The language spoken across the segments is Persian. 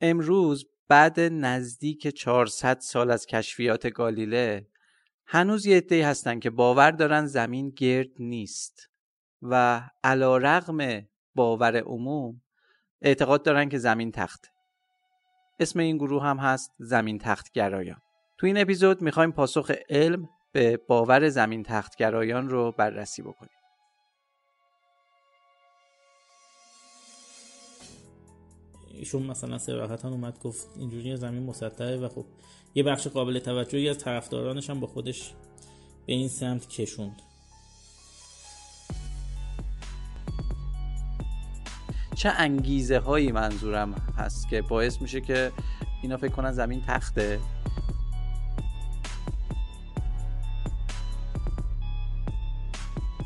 امروز بعد نزدیک 400 سال از کشفیات گالیله هنوز یه عده‌ای هستن که باور دارن زمین گرد نیست و علا رغم باور عموم اعتقاد دارن که زمین تخت. اسم این گروه هم هست زمین تخت گرایان تو این اپیزود می‌خوایم پاسخ علم به باور زمین تخت گرایان رو بررسی بکنیم. ایشون مثلا سراحتا اومد گفت اینجوری زمین مسطحه و خب یه بخش قابل توجهی از طرفدارانش هم با خودش به این سمت کشوند. چه انگیزه هایی منظورم هست که باعث میشه که اینا فکر کنن زمین تخته؟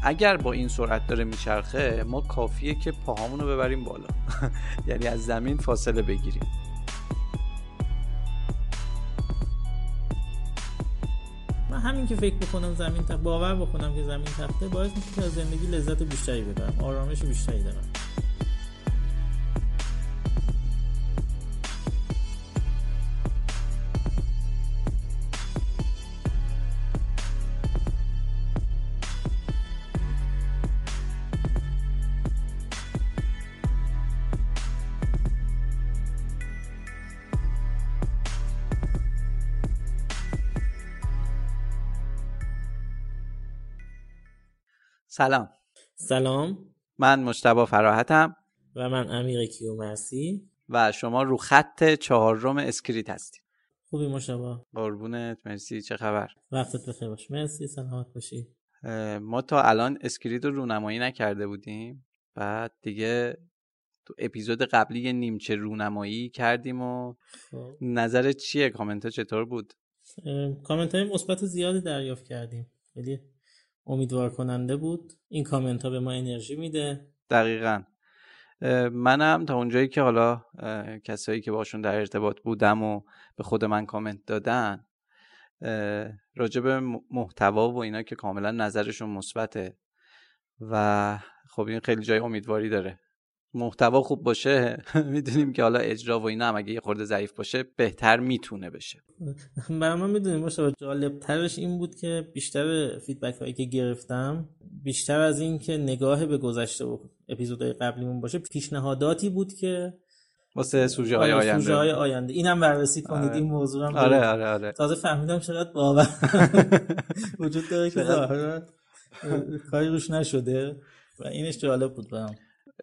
اگر با این سرعت داره میچرخه ما کافیه که پاهامون رو ببریم بالا. یعنی از زمین فاصله بگیریم. من همین که فکر بکنم زمین تخت باور بکنم که زمین تخته باعث میشه که از زندگی لذت بیشتری ببرم. آرامش بیشتری دارم. سلام. سلام. من مجتبی فراحتم. و من امیر کیومرسی و شما رو خط چهارم اسکریت هستید خوبی مجتبی قربونت مرسی. چه خبر؟ وقتت بخیر باش. مرسی سلامت باشی. ما تا الان اسکریت رو رونمایی نکرده بودیم. بعد دیگه تو اپیزود قبلی یه نیمچه رونمایی کردیم و خب. نظرت چیه؟ کامنت ها چطور بود؟ کامنت های مثبت زیادی دریافت کردیم. خیلی امیدوار کننده بود. این کامنت ها به ما انرژی میده. دقیقا. منم تا اونجایی که حالا کسایی که باشون در ارتباط بودم و به خود من کامنت دادن راجع به محتوا و اینا که کاملا نظرشون مثبته و خب این خیلی جای امیدواری داره. محتوا خوب باشه می‌دونیم که حالا اجرا و اینا هم اگه یه خورده ضعیف باشه بهتر می‌تونه بشه. برای من می‌دونیم باشه جالب ترش این بود که بیشتر فیدبک هایی که گرفتم بیشتر از این که نگاه به گذشته و اپیزودهای قبلیمون باشه پیشنهاداتی بود که واسه سوژه های آینده. سوژه های آینده اینم بررسی کنید آره. این موضوع هم آره آره آره. تازه فهمیدم چقدر باور وجود داره که کاری روش نشده و اینش جالب بود برام.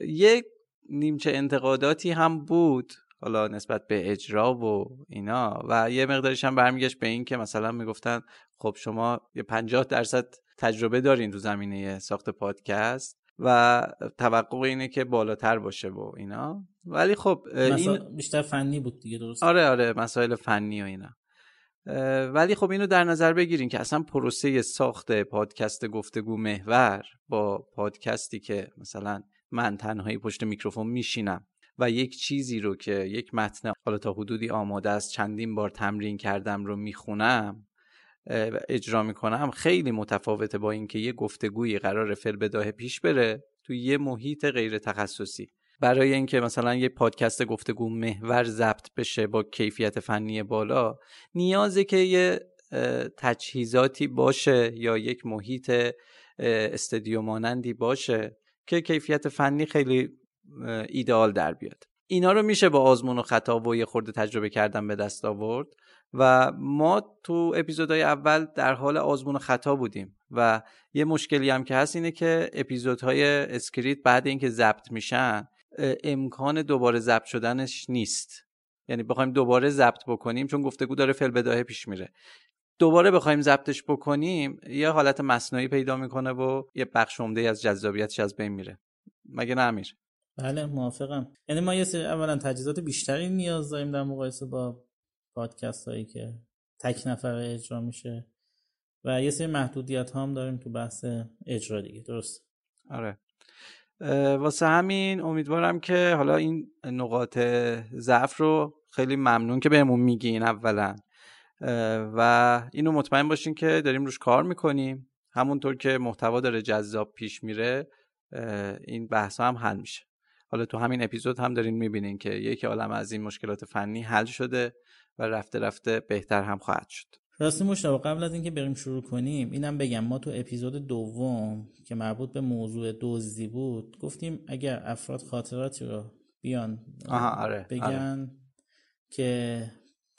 یه نیمچه انتقاداتی هم بود حالا نسبت به اجرا و اینا. و یه مقدارش هم برمیگشت به این که مثلا می‌گفتن خب شما یه پنجاه درصد تجربه دارین تو زمینه ساخت پادکست و توقع اینه که بالاتر باشه و اینا. ولی خب این بیشتر فنی بود دیگه درست؟ آره آره مسائل فنی و اینا. ولی خب اینو در نظر بگیرین که اصلا پروسه ساخت پادکست گفتگو محور با پادکستی که مثلا من تنهایی پشت میکروفون میشینم. و یک چیزی رو که یک متن حالا تا حدودی آماده است چندین بار تمرین کردم رو می‌خونم اجرا می‌کنم خیلی متفاوته با اینکه یه گفتگویی قرار فل بداه پیش بره تو یه محیط غیر تخصصی. برای اینکه مثلا یه پادکست گفتگو محور ضبط بشه با کیفیت فنی بالا نیازه که یه تجهیزاتی باشه یا یک محیط استدیو مانندی باشه. که کیفیت فنی خیلی ایدئال در بیاد. اینا رو میشه با آزمون و خطا و یه خورده تجربه کردن به دست آورد و ما تو اپیزودهای اول در حال آزمون و خطا بودیم و یه مشکلی هم که هست اینه که اپیزودهای اسکریت بعد اینکه ضبط میشن امکان دوباره ضبط شدنش نیست. یعنی بخوایم دوباره ضبط بکنیم چون گفتگو داره فی‌البداهه پیش میره. دوباره بخوایم ضبطش بکنیم یه حالت مصنوعی پیدا می‌کنه و یه بخش عمده از جذابیتش از بین میره. مگه نه امیر؟ بله موافقم. یعنی ما یه سری اولا تجهیزات بیشتری نیاز داریم در مقایسه با پادکست هایی که تک نفر اجرا میشه و یه سری محدودیت هم داریم تو بحث اجرا دیگه. درست آره. واسه همین امیدوارم که حالا این نقاط ضعف رو خیلی ممنون که بهمون میگین اولا. و اینو مطمئن باشین که داریم روش کار می‌کنیم. همونطور که محتوا داره جذاب پیش میره این بحث هم حل میشه. حالا تو همین اپیزود هم دارین می‌بینین که یک عالم از این مشکلات فنی حل شده و رفته رفته بهتر هم خواهد شد. راستی مشتاق قبل از اینکه بریم شروع کنیم اینم بگم ما تو اپیزود دوم که مربوط به موضوع دزدی بود گفتیم اگر افراد خاطراتی رو بیان آها آره، بگن آره. که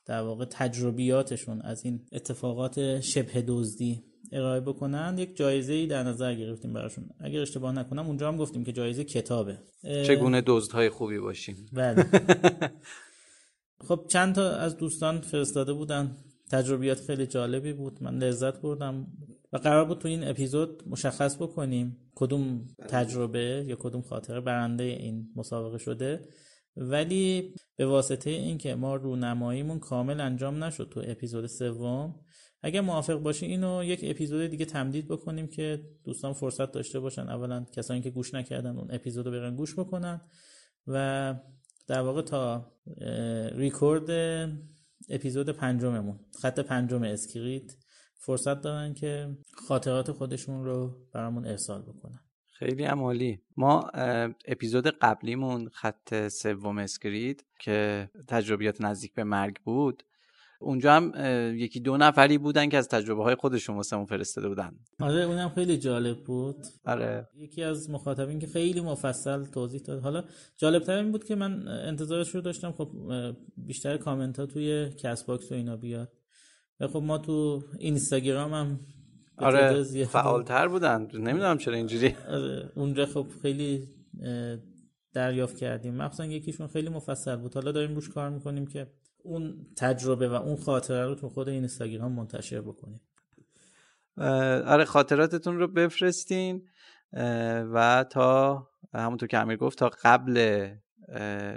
در واقع تجربیاتشون از این اتفاقات شبه دزدی ارائه بکنن. یک جایزه ای در نظر گرفتیم براشون. اگر اشتباه نکنم اونجا هم گفتیم که جایزه کتابه. چگونه دزدهای خوبی باشیم؟ بله. خب چند تا از دوستان فرستاده بودن. تجربیات خیلی جالبی بود. من لذت بردم. و قرار بود تو این اپیزود مشخص بکنیم کدوم تجربه یا کدوم خاطره برنده این مسابقه شده. ولی به واسطه اینکه ما رونماییمون کامل انجام نشد تو اپیزود سوم اگر موافق باشی اینو یک اپیزود دیگه تمدید بکنیم که دوستان فرصت داشته باشن اولا کسانی که گوش نکردن اون اپیزود رو گوش بکنن و در واقع تا ریکورد اپیزود پنجممون خط پنجم اسکریت فرصت دارن که خاطرات خودشون رو برامون ارسال بکنن. خیلی عالی. ما اپیزود قبلیمون خط سوم اسکریت که تجربیات نزدیک به مرگ بود اونجا هم یکی دو نفری بودن که از تجربه های خودشون واسه فرستاده بودن. آره اونم خیلی جالب بود. آره. یکی از مخاطبین که خیلی مفصل توضیح داد. حالا جالب تر این بود که من انتظارش رو داشتم خب بیشتر کامنت ها توی کست باکس و اینا بیاد. و خب ما تو اینستاگرام هم آره فعالتر بودن. نمی‌دونم چرا اینجوری. آره اونجا خب خیلی دریافت کردیم. مخصوصا یکیشون خیلی مفصل بود. حالا داریم روش کار می‌کنیم که اون تجربه و اون خاطره رو تو خود اینستاگرام منتشر بکنیم. آره خاطراتتون رو بفرستین و تا همونطور که امیر گفت تا قبل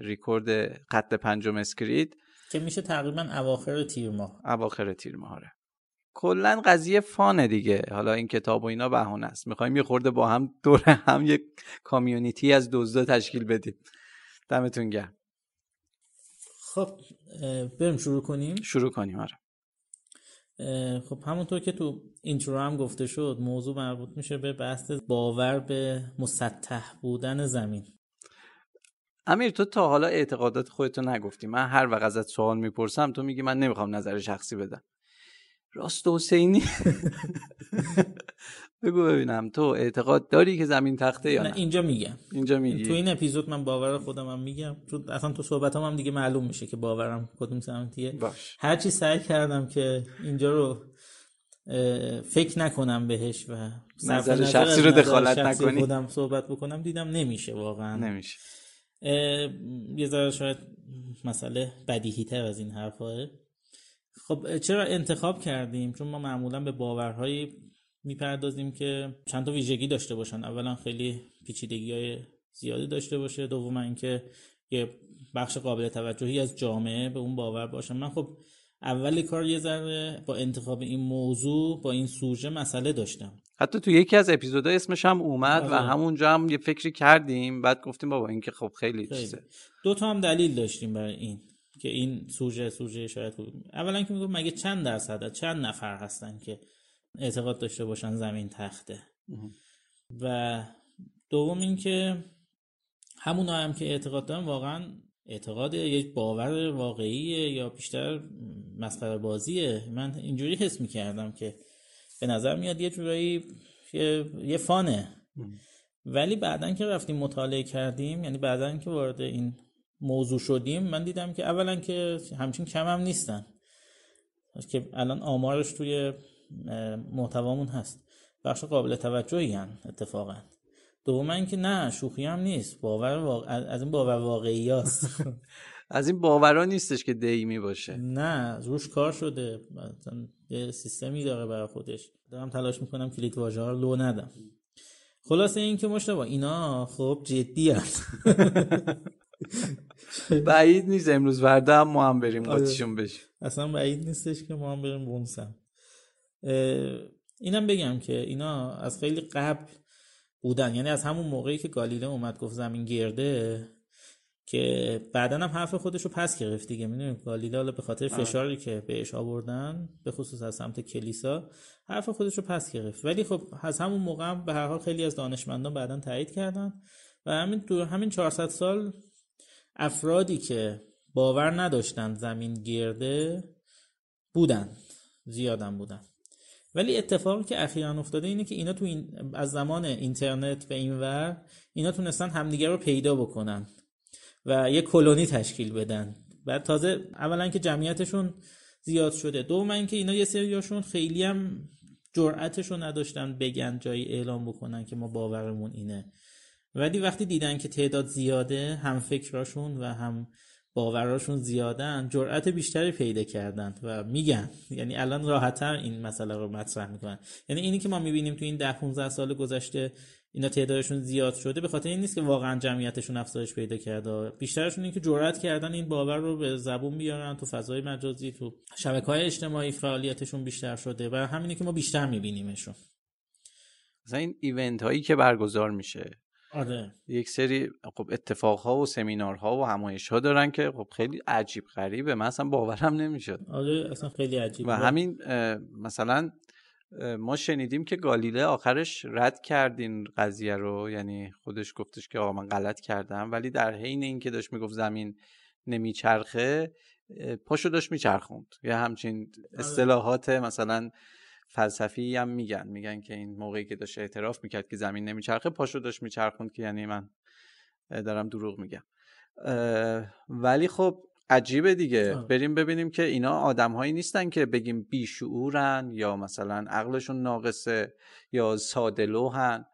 ریکورد قتل پنجم اسکرید. که میشه تقریبا اواخر تیر ماه. اواخر تیر ماه آره. کلا قضیه فانه دیگه. حالا این کتاب و اینا بهونه است. می‌خوایم یه خورده با هم دور هم یک کامیونیتی از دزدا تشکیل بدیم. دمتون گرم. خب بریم شروع کنیم؟ شروع کنیم آره. خب همونطور که تو اینترو هم گفته شد موضوع مربوط میشه به بحث باور به مسطح بودن زمین. امیر تو تا حالا اعتقادات خودتو نگفتی. من هر وقت ازت سوال می‌پرسم تو میگی من نمی‌خوام نظر شخصی بدم. راست حسینی. بگو ببینم تو اعتقاد داری که زمین تخته یا نه, اینجا میگم. اینجا میگی. تو این اپیزود من باور خودم هم میگم تو اصلا تو صحبت هم, هم دیگه معلوم میشه که باورم کدوم سمتیه. باش. هرچی سعی کردم که اینجا رو فکر نکنم بهش و نظر شخصی رو دخالت نکنی. خودم صحبت بکنم دیدم نمیشه واقعا. نمیشه. یه ذره شاید مسئله بدیهی تر از این حرفاه خب چرا انتخاب کردیم؟ چون ما معمولا به باورهایی می‌پردازیم که چند تا ویژگی داشته باشن. اولا خیلی پیچیدگی های زیادی داشته باشه. دوم اینکه یه بخش قابل توجهی از جامعه به اون باور باشه. من خب اول کار یه ذره با انتخاب این موضوع با این سوژه مسئله داشتم. حتی تو یکی از اپیزودها اسمش هم اومد و آره. همونجا هم یه فکری کردیم. بعد گفتیم بابا این که خب خیلی, خیلی. چیزه دو تا هم دلیل داشتیم برای این. که این سوژه سوژه شاید خوب اولا که میگم مگه چند درصد چند نفر هستن که اعتقاد داشته باشن زمین تخته. و دوم اینکه همون هم که اعتقاد دارن واقعا اعتقاد یک باور واقعیه یا بیشتر مسخره بازیه. من اینجوری حس می‌کردم که به نظر میاد یه جورایی یه, یه فانه. ولی بعدا که رفتیم مطالعه کردیم یعنی بعدا که وارد این موضوع شدیم من دیدم که اولا که همچین کم هم نیستن که الان آمارش توی محتوامون هست. بخش قابل توجهی هن اتفاقا. دوم اینکه نه شوخی هم نیست. باور واق... از این باور واقعی هست از این باورا نیستش که دیمی باشه. نه روش کار شده. یه سیستمی داره برای خودش. دارم تلاش می‌کنم کلید واژه ها رو لو ندم. خلاصه این که مشتبه اینا خب جدی هست بعید نیست امروز ورده هم ما هم بریم آره. قاطیشون بشیم. اصلا بعید نیستش که ما هم بریم بونسم. اینم بگم که اینا از خیلی قبل بودن. یعنی از همون موقعی که گالیله اومد گفت زمین گرده که بعدا هم حرف خودش رو پس گرفت دیگه. می‌دونیم گالیله حالا به خاطر فشاری که بهش آوردن به خصوص از سمت کلیسا حرف خودش رو پس گرفت. ولی خب از همون موقع هم به هر حال خیلی از دانشمندان بعدا تایید کردن. و همین تو همین 400 سال افرادی که باور نداشتن زمین گرده بودن زیادن بودن ولی اتفاقی که اخیرا افتاده اینه که اینا تو این از زمان اینترنت به این ور اینا تونستن همدیگه رو پیدا بکنن و یه کلونی تشکیل بدن. بعد تازه اولا که جمعیتشون زیاد شده. دوم اینکه اینا یه سریاشون خیلی هم جرأتشو نداشتن بگن جایی اعلام بکنن که ما باورمون اینه. ولی وقتی دیدن که تعداد زیاده هم فکراشون و هم باوراشون زیادن جرأت بیشتری پیدا کردن و میگن. یعنی الان راحتتر این مسئله رو مطرح می‌کنن. یعنی اینی که ما می‌بینیم تو این ده 15 سال گذشته اینا تعدادشون زیاد شده به خاطر این نیست که واقعا جمعیتشون افزایش پیدا کرده. بیشترشون این که جرأت کردن این باور رو به زبون بیارن تو فضای مجازی تو شبکه های اجتماعی فعالیتشون بیشتر شده و همینه که ما بیشتر میبینیمشون. مثلا این ایونت هایی که برگزار میشه آره. یک سری خب اتفاقها و سمینارها و همایش ها دارن که خب خیلی عجیب غریبه. من اصلا باورم نمی‌شد. آره اصلا خیلی عجیب و همین مثلا ما شنیدیم که گالیله آخرش رد کردین قضیه رو. یعنی خودش گفتش که آقا من غلط کردم. ولی در حین اینکه داشت می‌گفت زمین نمیچرخه پاشو داشت میچرخوند. یا همچین اصطلاحات مثلا فلسفی هم میگن میگن که این موقعی که داشت اعتراف می‌کرد که زمین نمیچرخه پاشو داشت میچرخوند که یعنی من دارم دروغ میگم ولی خب عجیبه دیگه آه. بریم ببینیم که اینا آدم هایی نیستن که بگیم بیشعورن یا مثلا عقلشون ناقصه یا ساده لوحن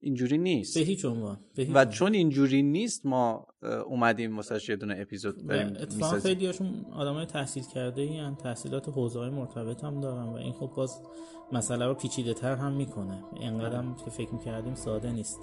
اینجوری نیست به هیچ عنوان و. چون اینجوری نیست ما اومدیم واسه یه دونه اپیزود بریم اتفاقا. خیلی هاشون آدم های تحصیل کرده این تحصیلات حوزه های مرتبط هم دارن و این خب باز مسئله رو پیچیده تر هم می‌کنه اینقدر هم که فکر می‌کردیم ساده نیست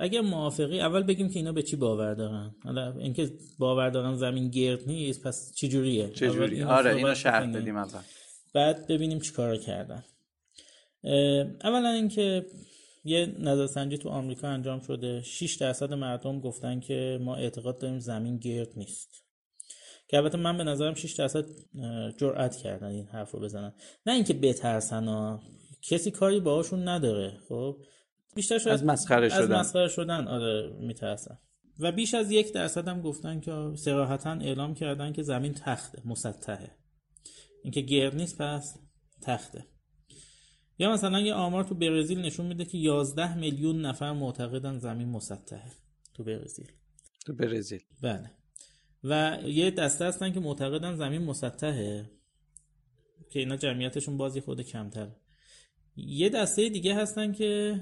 اگر موافقی اول بگیم که اینا به چی باور دارن؟ حالا اینکه باور دارن زمین گرد نیست پس چی جوریه چجوری اینو آره اینو بکنیم. بدیم اول. بعد ببینیم چی کار کردن. اولا اینکه یه نظرسنجی تو آمریکا انجام شده. 6 درصد مردم گفتن که ما اعتقاد داریم زمین گرد نیست. که البته من به نظرم 6 درصد جرأت کردن این حرف رو بزنن. نه اینکه بترسن ها. کسی کاری باهاشون نداره خب؟ بیشتر شاید از مسخره شدن. از مسخره شدن آره میترسن و بیش از یک درصد هم گفتن که سراحتا اعلام کردن که زمین تخته مسطحه. اینکه گرد نیست پس تخته. یا مثلا یه آمار تو برزیل نشون میده که 11 میلیون نفر معتقدن زمین مسطحه تو برزیل. تو برزیل. بله. و یه دسته هستن که معتقدن زمین مسطحه که اینا جمعیتشون بازی خود کمتر یه دسته دیگه هستن که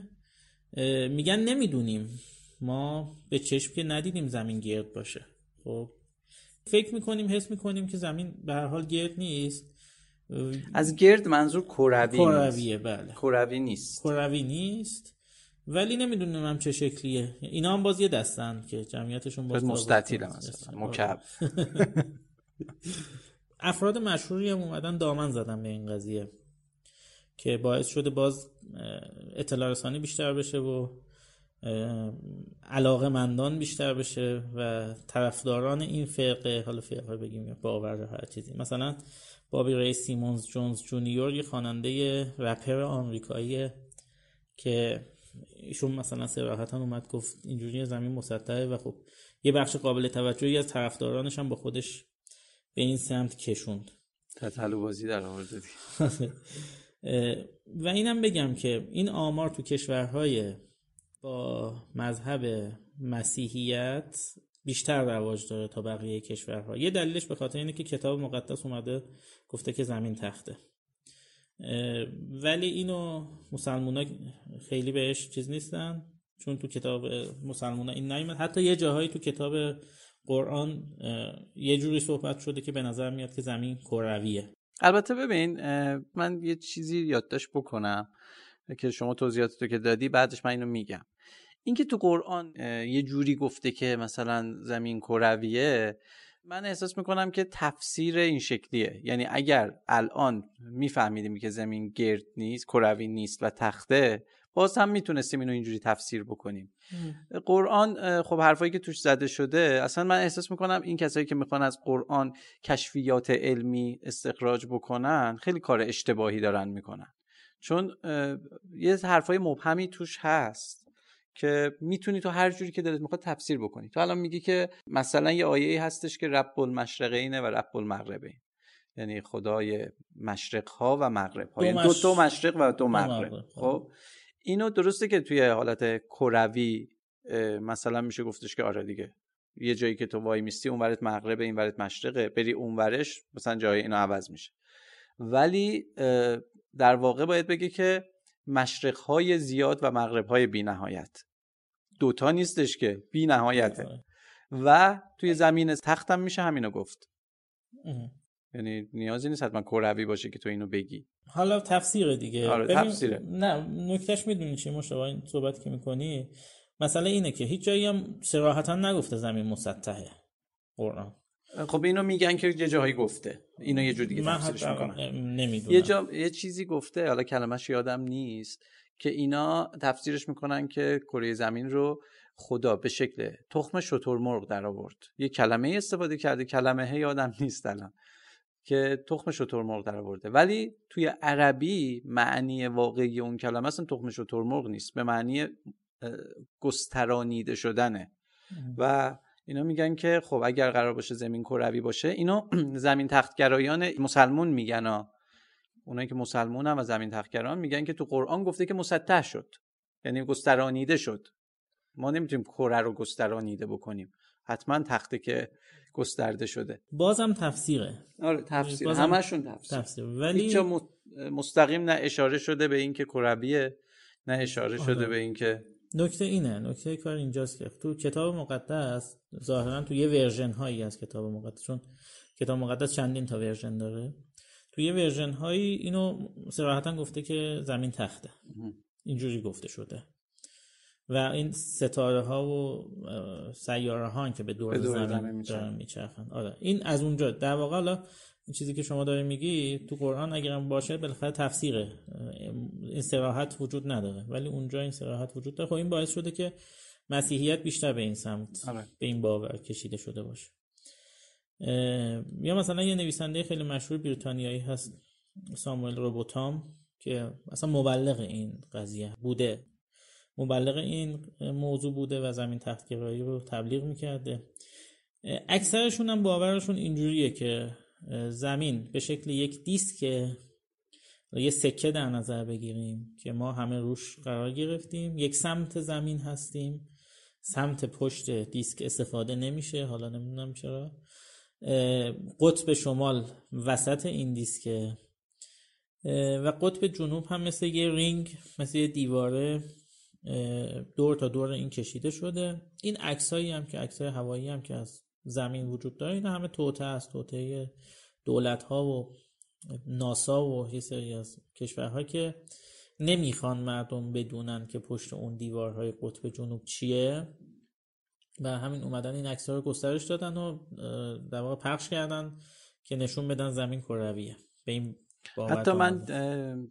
میگن نمی‌دونیم. ما به چشم که ندیدیم زمین گرد باشه. خب فکر می‌کنیم حس می‌کنیم که زمین به هر حال گرد نیست. از گرد منظور کروی کرویه بله. کروی نیست. کروی نیست. ولی نمی‌دونیم هم چه شکلیه. اینا هم باز یه دستن که جمعیتشون باز مستطیل مثلا. مکعب. افراد مشهوری هم اومدن دامن زدن به این قضیه. که باعث شده باز اطلاع رسانی بیشتر بشه و علاقه مندان بیشتر بشه و طرفداران این فرقه حالا فرقه بگیم باور هر چیزی. مثلا بابی ری سیمونز جونز جونیور یه خواننده رپر آمریکایی که ایشون مثلا صراحتا اومد گفت اینجوری زمین مسطحه و خب یه بخش قابل توجهی از طرفدارانش هم با خودش به این سمت کشوند. تتلو بازی در آورده و اینم بگم که این آمار تو کشورهای با مذهب مسیحیت بیشتر رواج داره تا بقیه کشورها. یه دلیلش به خاطر اینه که کتاب مقدس اومده گفته که زمین تخته. ولی اینو مسلمونا خیلی بهش چیز نیستن چون تو کتاب مسلمونا این نیومد. حتی یه جاهایی تو کتاب قرآن یه جوری صحبت شده که به نظر میاد که زمین کرویه. البته ببین من یه چیزی یادداشت بکنم که شما توضیحاتتو که دادی بعدش من اینو میگم. اینکه تو قرآن یه جوری گفته که مثلا زمین کرویه من احساس می‌کنم که تفسیر این شکلیه. یعنی اگر الان میفهمیدیم که زمین گرد نیست کروی نیست و تخته باز هم می‌تونستیم اینو اینجوری تفسیر بکنیم. قرآن خب حرفایی که توش زده شده اصلا من احساس می‌کنم این کسایی که می‌خوان از قرآن کشفیات علمی استخراج بکنن خیلی کار اشتباهی دارن می‌کنن. چون یه حرفای مبهمی توش هست که می‌تونی تو هر جوری که دلت می‌خواد تفسیر بکنی. تو الان میگی که مثلا یه آیه هستش که رب المشرقینه و رب المغربین یعنی خدای مشرق ها و مغرب ها یعنی دو, دو مشرق. و دو مغرب. خب؟ اینو درسته که توی حالت کروی مثلا میشه گفتش که آره دیگه یه جایی که تو وای میستی اونورت مغرب این ورت مشرقه بری اونورش مثلا جای اینو عوض میشه. ولی در واقع باید بگی که مشرق های زیاد و مغرب های بی نهایت دوتا نیستش که بی نهایته و توی زمین تختم میشه همینو گفت. یعنی نیازی نیست حتما کروی باشه که تو اینو بگی. حالا تفسیر دیگه. آره تفسیره. نه نکتهش می‌دونی چی مشابه این صحبت که می‌کنی مسئله اینه که هیچ جایی هم صراحتا نگفته زمین مسطحه. قرآن. خب اینو میگن که یه جایی گفته. اینو یه جور دیگه تفسیرش می‌کنن. نمی‌دونم. یه جا یه چیزی گفته حالا کلمش یادم نیست که اینا تفسیرش می‌کنن که کره زمین رو خدا به شکل تخم شترمرغ در آورد. یه کلمه استفاده کرده کلمه یادم نیست الان. که تخم شترمرغ در آورده. ولی توی عربی معنی واقعی اون کلمه اصلا تخم شترمرغ نیست به معنی گسترانیده شدنه. و اینا میگن که خب اگر قرار باشه زمین کروی باشه اینو زمین تختگرایان مسلمون میگن ها. اونایی که مسلمون هم و زمین تختگران میگن که تو قرآن گفته که مسطح شد. یعنی گسترانیده شد. ما نمی‌تونیم کره رو گسترانیده بکنیم. حتما تخته که گسترده شده. بازم تفسیره. آره تفسیر همشون تفسیر, تفسیر. ولی مستقیم نه اشاره شده به اینکه کرویه نه اشاره شده آره. به اینکه نکته اینه. نکته کار اینجاست که تو کتاب مقدس ظاهرا تو یه version هایی از کتاب مقدس چون کتاب مقدس چندین تا version داره. تو یه version هایی اینو صراحتا گفته که زمین تخته. اینجوری گفته شده. و این ستاره ها و سیاره ها که به دور, زمین دارن میچرخن. آره. این از اونجا. در واقع حالا این چیزی که شما داری میگی تو قرآن اگرم باشه بالاخره تفسیره. این سراحت وجود نداره. ولی اونجا این سراحت وجود داره. خب این باعث شده که مسیحیت بیشتر به این سمت آره. به این باور کشیده شده باشه. یا مثلا یه نویسنده خیلی مشهور بریتانیایی هست ساموئل روبوتام که اصلا مبلغ این قضیه بوده. مبلغ این موضوع بوده و زمین تختگرایی رو تبلیغ می‌کرده. اکثرشون هم باورشون اینجوریه که زمین به شکل یک دیسک یه سکه در نظر بگیریم که ما همه روش قرار گرفتیم. یک سمت زمین هستیم. سمت پشت دیسک استفاده نمیشه. حالا نمی‌دونم چرا. قطب شمال وسط این دیسکه. و قطب جنوب هم مثل یه رینگ مثل یه دیواره. دور تا دور این کشیده شده. این عکسایی هم که عکسای هوایی هم که از زمین وجود داره این همه توته است. توته دولت ها و ناسا و یه سری از کشورها که نمی‌خوان مردم بدونن که پشت اون دیوارهای قطب جنوب چیه. و همین اومدن این عکس رو گسترش دادن و در واقع پخش کردن که نشون بدن زمین کرویه. به این حتی من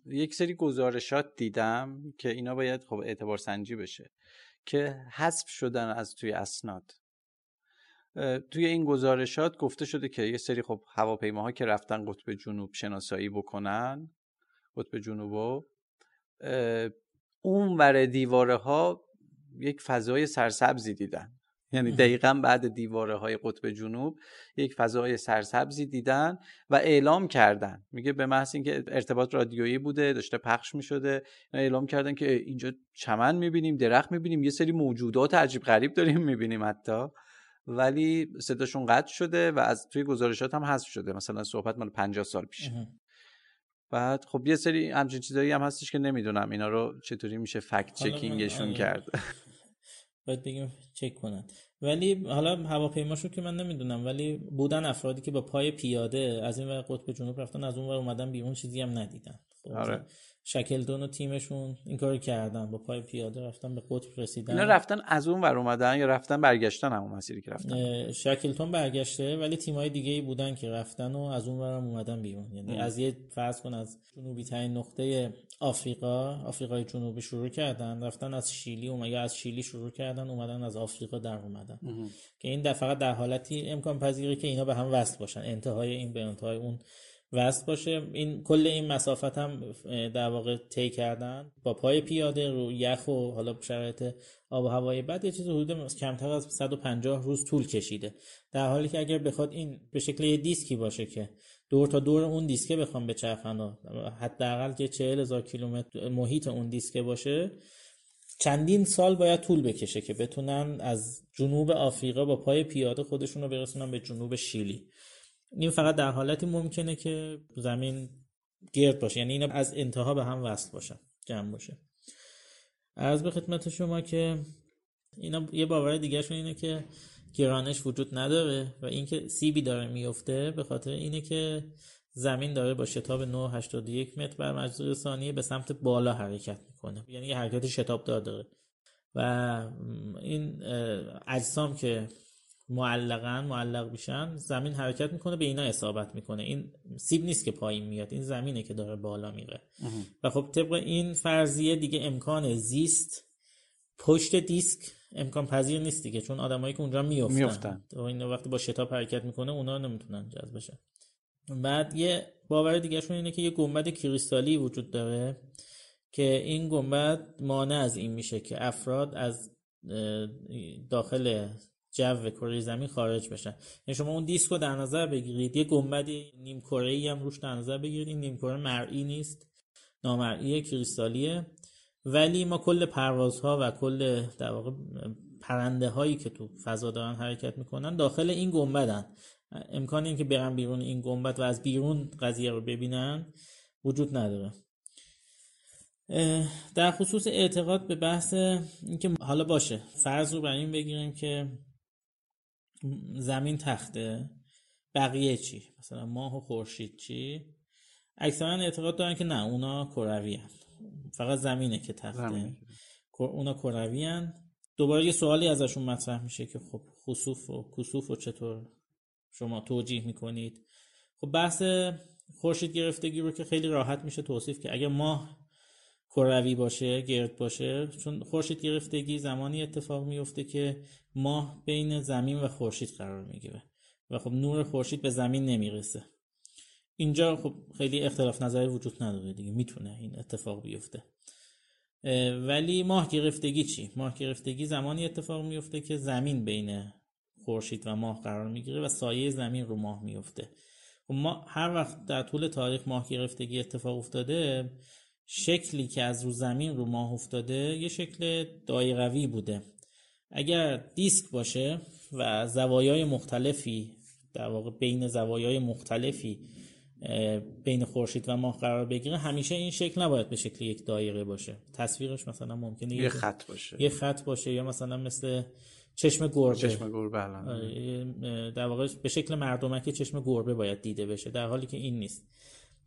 یک سری گزارشات دیدم که اینا باید خب اعتبار سنجی بشه که حذف شدن از توی اسناد. توی این گزارشات گفته شده که یه سری خب هواپیماها که رفتن قطب جنوب شناسایی بکنن قطب جنوبو اون ور دیواره ها یک فضای سرسبزی دیدن. یعنی دقیقا بعد دیواره های قطب جنوب یک فضای سرسبزی دیدن و اعلام کردن. میگه به محض اینکه ارتباط رادیویی بوده داشته پخش می‌شده اعلام کردن که اینجا چمن می‌بینیم درخت می‌بینیم یه سری موجودات عجیب غریب داریم می‌بینیم حتی. ولی صداشون قطع شده و از توی گزارشات هم حذف شده. مثلا صحبت مال 50 سال پیش بعد خب یه سری همچین چیزایی هم هستش که نمی‌دونم اینا رو چطوری میشه فکت چکینگشون. کرد. باید بگیم چک کنن ولی حالا هواپیماشو که من نمی‌دونم ولی بودن افرادی که با پای پیاده از این ور قطب جنوب رفتن از اون ور اومدن بیرون چیزی هم ندیدن خب آره. شکلدون و تیمشون این کار کردن با پای پیاده رفتن به قطب رسیدن. اینا رفتن از اون ور اومدن یا رفتن برگشتن همون مسیری که رفتن؟ شکلتون برگشته ولی تیمای دیگه ای بودن که رفتن و از اون ورم اومدن بیرون. یعنی از یه فرض کن از جنوبی ترین نقطه آفریقا آفریقای جنوبی شروع کردن رفتن از شیلی اومد یا از شیلی شروع کردن اومدن از آفریقا در اومدن. که این فقط در حالتی امکان پذیره که اینا به هم وصل باشن. انتهای این به انتهای اون وصل باشه. این کل این مسافت هم در واقع طی کردن. با پای پیاده رو یخ و حالا شرایط آب و هوای بد یه چیز حدود کمتر از 150 روز طول کشیده. در حالی که اگر بخواد این به شکل یه دیسکی باشه که دور تا دور اون دیسکه بخوام به چرخن حداقل که 40 هزار کیلومتر محیط اون دیسکه باشه چندین سال باید طول بکشه که بتونن از جنوب آفریقا با پای پیاده خودشون رو برسونن به جنوب شیلی. این فقط در حالتی ممکنه که زمین گرد باشه. یعنی اینا از انتها به هم وصل باشن جمع باشه. از به خدمت شما که اینا یه باور دیگه اینه که گرانش وجود نداره و اینکه سیبی داره میفته به خاطر اینه که زمین داره با شتاب 981 متر بر مجذور ثانیه به سمت بالا حرکت می‌کنه. یعنی یه حرکت شتاب دار داره. و این اجسام که معلقا معلق میشن زمین حرکت می‌کنه به اینا اصابت می‌کنه. این سیب نیست که پایین میاد این زمینه که داره بالا میره. و خب طبق این فرضیه دیگه امکان زیست پشت دیسک امکان پذیر نیست دیگه چون آدمایی که اونجا میفتن, میفتن. و این وقتی با شتاب حرکت می‌کنه اونا نمی‌تونن جذب بشن. بعد یه باور دیگه شون اینه که یه گنبد کریستالی وجود داره که این گنبد مانع از این میشه که افراد از داخل جو کره زمین خارج بشن. یعنی شما اون دیسک رو در نظر بگیرید. یه گنبد نیم کره ای هم روش در نظر بگیرید. این نیم کره مرئی نیست. نامرئی کریستالیه. ولی ما کل پروازها و کل در واقع پرنده هایی که تو فضا دارن حرکت می‌کنن داخل این گنبدن. امکان این که برن بیرون این گنبد و از بیرون قضیه رو ببینن وجود نداره. در خصوص اعتقاد به بحث اینکه حالا باشه. فرض رو بر این بگیریم که زمین تخته بقیه چی؟ مثلا ماه و خورشید چی؟ اکثرا اعتقاد دارن که نه اونا کروی فقط زمینه که تخته. اونا کروی دوباره یه سوالی ازشون مطرح میشه که خب خصوف و کسوف و چطور شما توجیه می‌کنید؟ خب بحث خورشید گرفتگی رو که خیلی راحت میشه توصیف که اگر ماه کروی باشه گرد باشه چون خورشید گرفتگی زمانی اتفاق میفته که ماه بین زمین و خورشید قرار می‌گیره و خب نور خورشید به زمین نمی‌رسه. اینجا خب خیلی اختلاف نظری وجود نداره دیگه می‌تونه این اتفاق بیفته. ولی ماه گرفتگی چی؟ ماه گرفتگی زمانی اتفاق میفته که زمین بین خورشید و ماه قرار می‌گیره و سایه زمین رو ماه میفته خب ما هر وقت در طول تاریخ ماه گرفتگی اتفاق افتاده شکلی که از رو زمین رو ماه افتاده یه شکل دایروی بوده. اگر دیسک باشه و زوایای مختلفی در واقع بین زوایای مختلفی بین خورشید و ماه قرار بگیره همیشه این شکل نباید به شکل یک دایره باشه. تصویرش مثلا ممکنه یه خط باشه. یه خط باشه یا مثلا مثل چشم گربه. چشم گربه آره، در واقع به شکل مردمک چشم گربه باید دیده بشه در حالی که این نیست.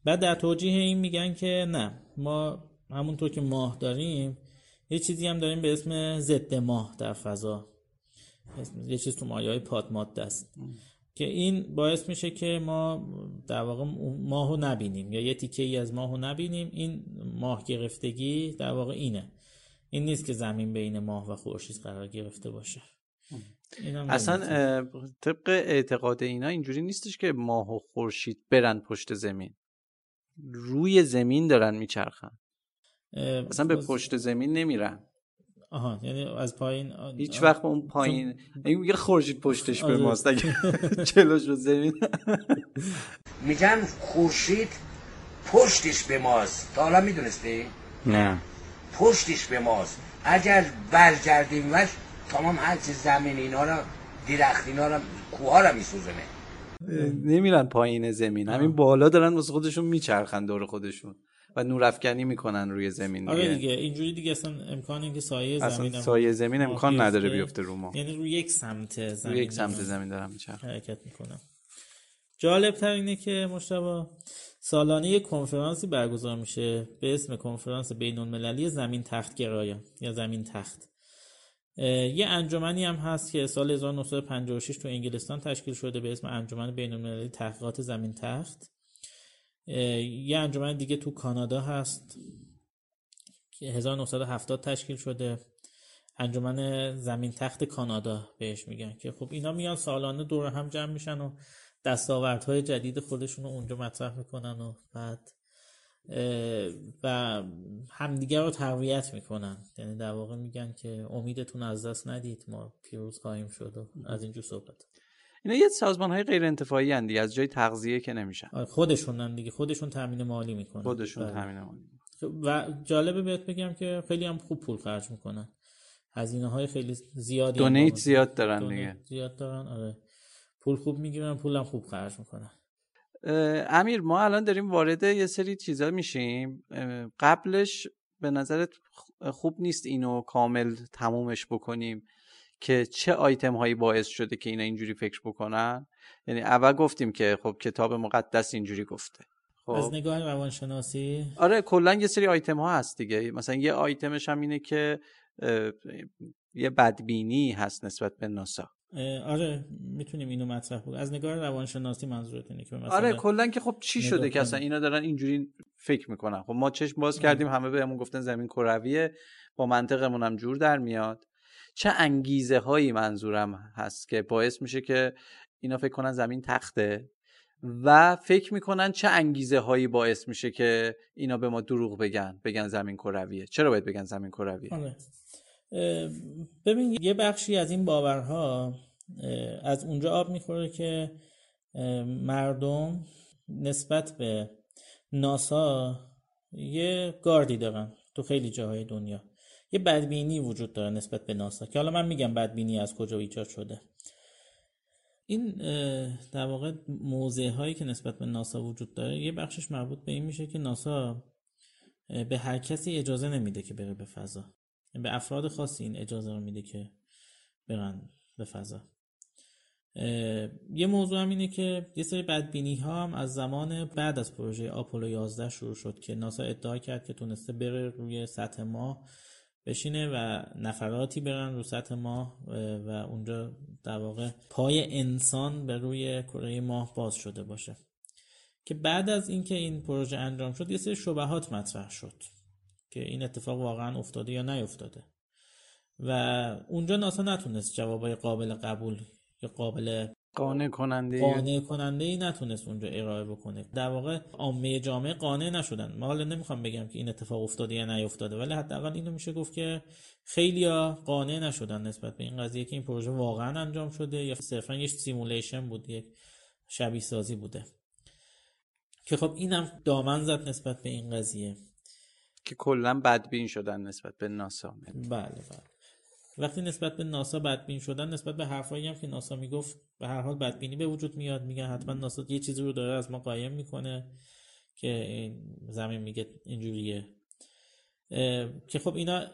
بعد در توجیه این میگن که نه ما همونطور که ماه داریم یه چیزی هم داریم به اسم ضد ماه در فضا. یه چیز تو مایه های پاد است که این باعث میشه که ما در واقع ماهو نبینیم یا یه تیکه ای از ماهو نبینیم. این ماه گرفتگی در واقع اینه. این نیست که زمین بین ماه و خورشید قرار گرفته باشه. اصلا طبق اعتقاد اینا اینجوری نیستش که ماه و خورشید برن پشت زمین. روی زمین دارن میچرخن. اصلا به پشت زمین نمیرن. آها یعنی از پایین هیچ وقت اون پایین این میگه خورشید پشتش به آره. ماست اگه جلوش رو زمین میگن خورشید پشتش به ماست. تا حالا می‌دونستی؟ نه. پشتش به ماست. اگر برگردیم وش تمام هر چیز زمین اینا رو درخت اینا رو کوها رو میسوزنه نمیرن پایین زمین. همین بالا دارن واسه خودشون میچرخن دور خودشون و نورافکنی می‌کنن روی زمین آره دیگه. اینجوری دیگه اصلا امکان اینکه سایه زمین سایه زمین امکان نداره بیفته رو ما. یعنی روی یک سمت زمین روی یک سمت زمین دارم میچرخن. حرکت می‌کنم جالب تر اینه که مشتبه سالانه یک کنفرانسی برگزار میشه به اسم کنفرانس بین المللی زمین تخت گرایان یا زمین تخت. یه انجمنی هم هست که سال 1956 تو انگلستان تشکیل شده به اسم انجمن بین المللی تحقیقات زمین تخت. یه انجمن دیگه تو کانادا هست که 1970 تشکیل شده. انجمن زمین تخت کانادا بهش میگن که خب اینا میان سالانه دور هم جمع میشن و دستاوردهای جدید خودشون رو اونجا مطرح می‌کنن و بعد و همدیگر رو تقویت می‌کنن. یعنی در واقع میگن که امیدتون از دست ندید ما پیروز خواهیم شد و از اینجور صحبت. اینا یه سازمان های غیر انتفاعی هن از جای تغذیه که نمیشن. آره، خودشون دیگه. خودشون تامین مالی می‌کنن. خودشون بله. تامین مالی خب، و جالبه بهت بگم که خیلی هم خوب پول خرج می‌کنن. هزینه های خیلی زیادی دونیت زیاد دارن دیگه. زیاد دارن آره. پول خوب می‌گیرن پولم خوب خرج می‌کنن. امیر ما الان داریم وارد یه سری چیزا میشیم. قبلش به نظرت خوب نیست اینو کامل تمومش بکنیم که چه آیتم هایی باعث شده که اینا اینجوری فکر بکنن؟ یعنی اول گفتیم که خب کتاب مقدس اینجوری گفته. خب. از نگاه روانشناسی؟ آره کلا یه سری آیتم ها هست دیگه. مثلا یه آیتمش هم اینه که یه بدبینی هست نسبت به ناسا. آره می‌تونیم اینو مطرح بکنیم از نگاه روانشناسی منظورت اینه که مثلا آره کلا که خب چی شده که اصلا اینا دارن اینجوری فکر می‌کنن. خب ما چشم باز کردیم همه بهمون گفتن زمین کرویه با منطقمون هم جور در میاد. چه انگیزه هایی منظورم هست که باعث میشه که اینا فکر کنن زمین تخته و فکر می‌کنن چه انگیزه هایی باعث میشه که اینا به ما دروغ بگن بگن زمین کرویه. چرا باید بگن زمین کرویه؟ آره. ببین یه بخشی از این باورها از اونجا آب می‌خوره که مردم نسبت به ناسا یه گاردی دارن تو خیلی جاهای دنیا. یه بدبینی وجود داره نسبت به ناسا که حالا من میگم بدبینی از کجا ایجاد شده. این در واقع موضع هایی که نسبت به ناسا وجود داره یه بخشش مربوط به این میشه که ناسا به هر کسی اجازه نمیده که بره به فضا. به افراد خاصی این اجازه رو میده که برن به فضا. یه موضوع هم اینه که یه سری بدبینی ها هم از زمان بعد از پروژه آپولو 11 شروع شد که ناسا ادعا کرد که تونسته بره روی سطح ماه بشینه و نفراتی برن رو سطح ماه و اونجا در واقع پای انسان به روی کره ماه باز شده باشه. که بعد از اینکه این پروژه انجام شد یه سری شبهات مطرح شد. که این اتفاق واقعا افتاده یا نیفتاده. و اونجا ناسا نتونست جوابای قابل قبول یا قابل قانع کننده قانع کننده ای نتونست اونجا ارائه بکنه. در واقع عامه جامعه قانع نشدن. ما حالا نمی‌خوام بگم که این اتفاق افتاده یا نیفتاده ولی حداقل اینو میشه گفت که خیلی قانع نشدن نسبت به این قضیه که این پروژه واقعا انجام شده یا صرفا یه simulation بود یک شبیه سازی بوده. که خب اینم دامن زد نسبت به این قضیه. که کلا بدبین شدن نسبت به ناسا بله بله. وقتی نسبت به ناسا بدبین شدن نسبت به حرفایی هم که ناسا می‌گفت به هر حال بدبینی به وجود میاد. میگن حتما ناسا یه چیزی رو داره از ما قایم می‌کنه که این زمین میگه اینجوریه. که خب اینا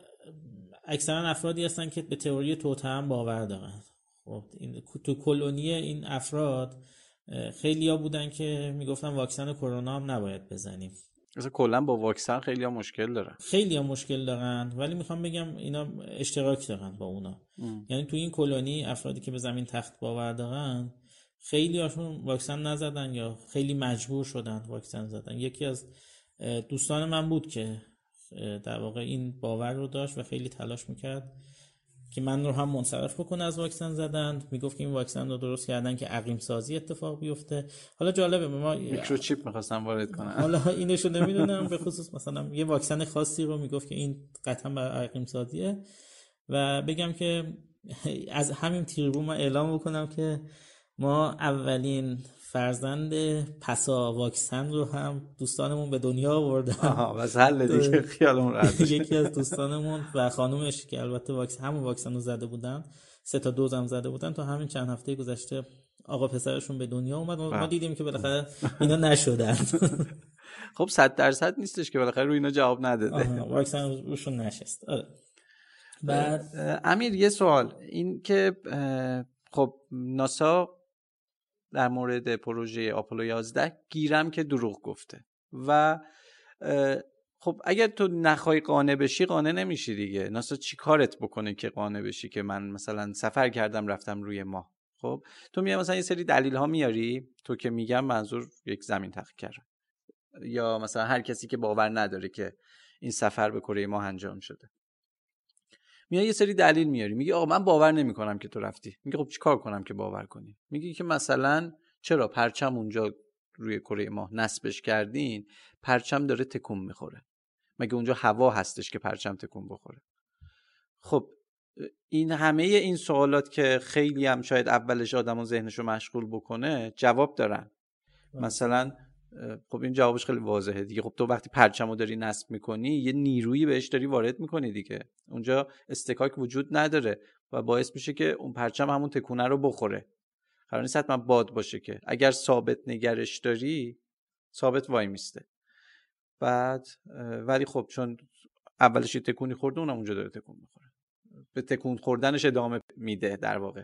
اکثرا افرادی هستن که به تئوری توته هم باور دارن. خب این تو کلونی این افراد خیلی ها بودن که می‌گفتن واکسن کرونا هم نباید بزنیم. مثلا کلا با واکسن خیلی ها مشکل دارن. خیلی ها مشکل دارن ولی می‌خوام بگم اینا اشتراک دارن با اونا. ام. یعنی تو این کلونی افرادی که به زمین تخت باور دارن خیلی هاشون واکسن نزدن یا خیلی مجبور شدن واکسن زدن. یکی از دوستان من بود که در واقع این باور رو داشت و خیلی تلاش می‌کرد که من رو هم منصرف بکنه از واکسن زدن. می‌گفت که این واکسن رو درست کردن که عقیم سازی اتفاق بیفته. حالا جالبه ما میکروچیپ می‌خواستم وارد کنم حالا اینشو نمی‌دونم به خصوص مثلا یه واکسن خاصی رو می‌گفت که این قطعا بر عقیم سازیه. و بگم که از همین تریبون من اعلام بکنم که ما اولین فرزند پسا واکسن رو هم دوستانمون به دنیا آوردن. آها بس حل دیگه خیالمون راحت یکی از دوستانمون و خانومش که البته واکسن همون واکسن رو زده بودن سه تا دوز هم زده بودن تا همین چند هفته گذشته آقا پسرشون به دنیا اومد. ما دیدیم که بالاخره اینا نشدن. خب صد درصد نیستش که بالاخره رو اینا جواب نداده واکسن روشون نشست. آره. بعد امیر یه سوال. این که خب ناسا در مورد پروژه آپولو 11 گیرم که دروغ گفته. و خب اگر تو نخوای قانع بشی قانع نمیشی دیگه. ناسا چی کارت بکنه که قانع بشی که من مثلا سفر کردم رفتم روی ماه؟ خب تو میای مثلا یه سری دلیل ها میاری؟ تو که میگم منظور یک زمین تحقیق کرد یا مثلا هر کسی که باور نداره که این سفر به کره ماه انجام شده. میای یه سری دلیل میاری. میگی آقا من باور نمی‌کنم که تو رفتی. میگه خب چیکار کنم که باور کنی؟ میگی که مثلا چرا پرچم اونجا روی کره ماه نصبش کردین پرچم داره تکون می‌خوره. مگه اونجا هوا هستش که پرچم تکون بخوره؟ خب این همه این سوالات که خیلی هم شاید اولش آدم و ذهنش رو مشغول بکنه جواب دارن. بله. مثلا خب این جوابش خیلی واضحه دیگه. خب تو وقتی پرچم داری نصب می‌کنی یه نیرویی بهش داری وارد می‌کنی دیگه. اونجا استکاک وجود نداره و باعث میشه که اون پرچم همون تکونه رو بخوره. قرار نیست حتما باد باشه که. اگر ثابت نگرش داری ثابت وای میسته. بعد ولی خب چون اولش تکونی خورده اونم اونجا داره تکون می‌خوره. به تکون خوردنش ادامه میده در واقع.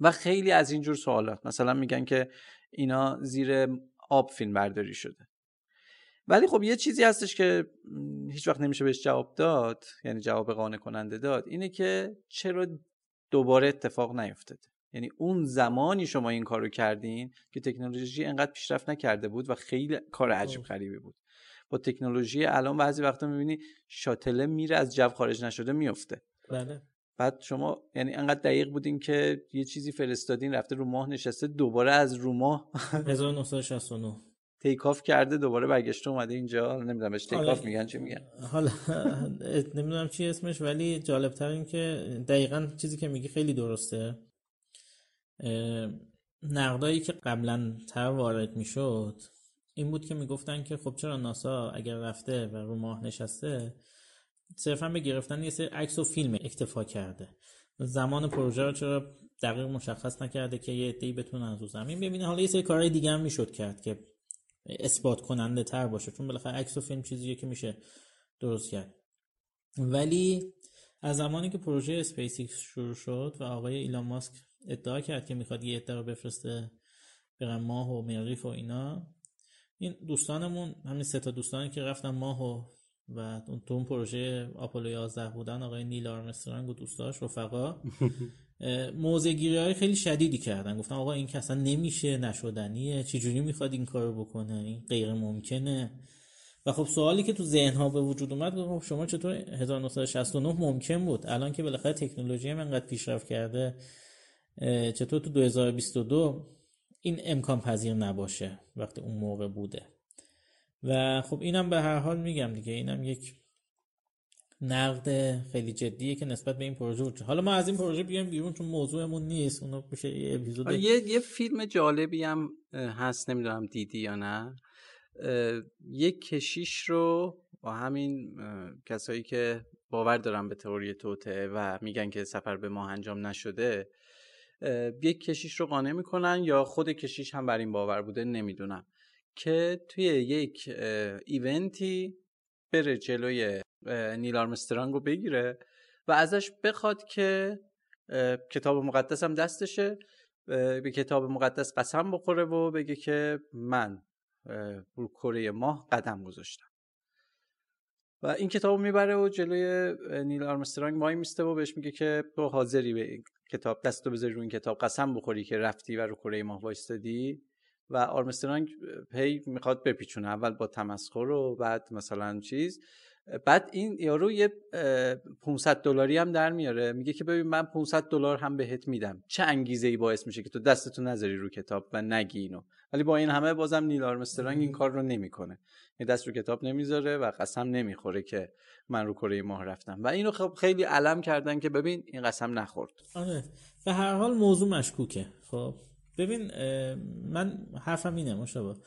و خیلی از اینجور سوالات. مثلا میگن که اینا زیر آب فیلم برداری شده. ولی خب یه چیزی هستش که هیچ وقت نمیشه بهش جواب داد یعنی جواب قانع کننده داد اینه که چرا دوباره اتفاق نیفتاده. یعنی اون زمانی شما این کارو کردین که تکنولوژی انقدر پیشرفت نکرده بود و خیلی کار عجیب غریبی بود. با تکنولوژی الان بعضی وقتا می‌بینی shuttle ه میره از جو خارج نشده میفته بله. بعد شما یعنی انقدر دقیق بودین که یه چیزی فرستادین رفته رو ماه نشسته دوباره از رو ماه 1969 take off کرده دوباره برگشته اومده اینجا. نمی‌دونم بهش take off میگن چی میگن؟ حالا نمی‌دونم چی اسمش ولی جالب تر این که دقیقا چیزی که میگی خیلی درسته. نقدایی که قبلا تر وارد می‌شد این بود که می‌گفتن که خب چرا ناسا اگر رفته و رو ماه نشسته صرفا به گرفتن یه سری عکس و فیلم اکتفا کرده. زمان پروژه رو چرا دقیق مشخص نکرده که یه عده‌ای بتونن از زمین ببینه حالا یه سری کارهای دیگه هم می‌شد کرد که اثبات کننده تر باشه چون بالاخره عکس و فیلم چیزیه که میشه درست کرد. ولی از زمانی که پروژه اسپیس شروع شد و آقای ایلان ماسک ادعا کرد که می‌خواد یه عده رو بفرسته به ماه و مریخ و اینا این دوستانمون همین سه تا دوستانی که رفتن ماه و و تو اون پروژه آپولو 11 بودن آقای نیل آرمسترانگ و دوستاش رفقا. موزه گیری های خیلی شدیدی کردن. گفتن آقا این که اصلا نمیشه نشدنیه چجوری می‌خواد این کارو بکنه؟ این غیر ممکنه. و خب سوالی که تو ذهن ها به وجود اومد خب شما چطور 1969 ممکن بود؟ الان که بالاخره تکنولوژی هم انقدر پیشرفت کرده چطور تو 2022 این امکان پذیر نباشه وقتی اون موقع بوده؟ و خب اینم به هر حال میگم دیگه اینم یک نقد خیلی جدیه که نسبت به این پروژه بود حالا ما از این پروژه بیایم بیرون چون موضوعمون نیست اونو میشه یه اپیزود یه یه فیلم جالبی هم هست نمی‌دونم دیدی یا نه. یک کشیش رو با همین کسایی که باور دارن به تئوری توته و میگن که سفر به ماه انجام نشده یک کشیش رو قانع می‌کنن یا خود کشیش هم بر این باور بوده؟ نمی‌دونم. که توی یک ایونتی بره جلوی نیل آرمسترانگ رو بگیره و ازش بخواد که کتاب مقدس هم دستشه به کتاب مقدس قسم بخوره و بگه که من رو کره ماه قدم گذاشتم. و این کتاب می‌بره و جلوی نیل آرمسترانگ وای میسته و بهش میگه که تو حاضری به کتاب دستو بذاری رو این کتاب قسم بخوری که رفتی و رو کره ماه وایستادی. و آرمسترانگ هی می‌خواد بپیچونه اول با تمسخر و بعد مثلا چیز. بعد این یارو یه 500 دلاری هم در میاره. میگه که ببین من 500 دلار هم بهت میدم. چه انگیزه ای باعث میشه که تو دستتو نذاری رو کتاب و نگی اینو. ولی با این همه بازم نیل آرمسترانگ این کار رو نمی‌کنه. یه دست رو کتاب نمی‌ذاره و قسم نمی‌خوره که من رو کره ماه رفتم. و اینو خب خیلی علم کردن که ببین این قسم نخورد. آره. به هر حال موضوع مشکوکه. خب. ببین من حرفم اینه مشابه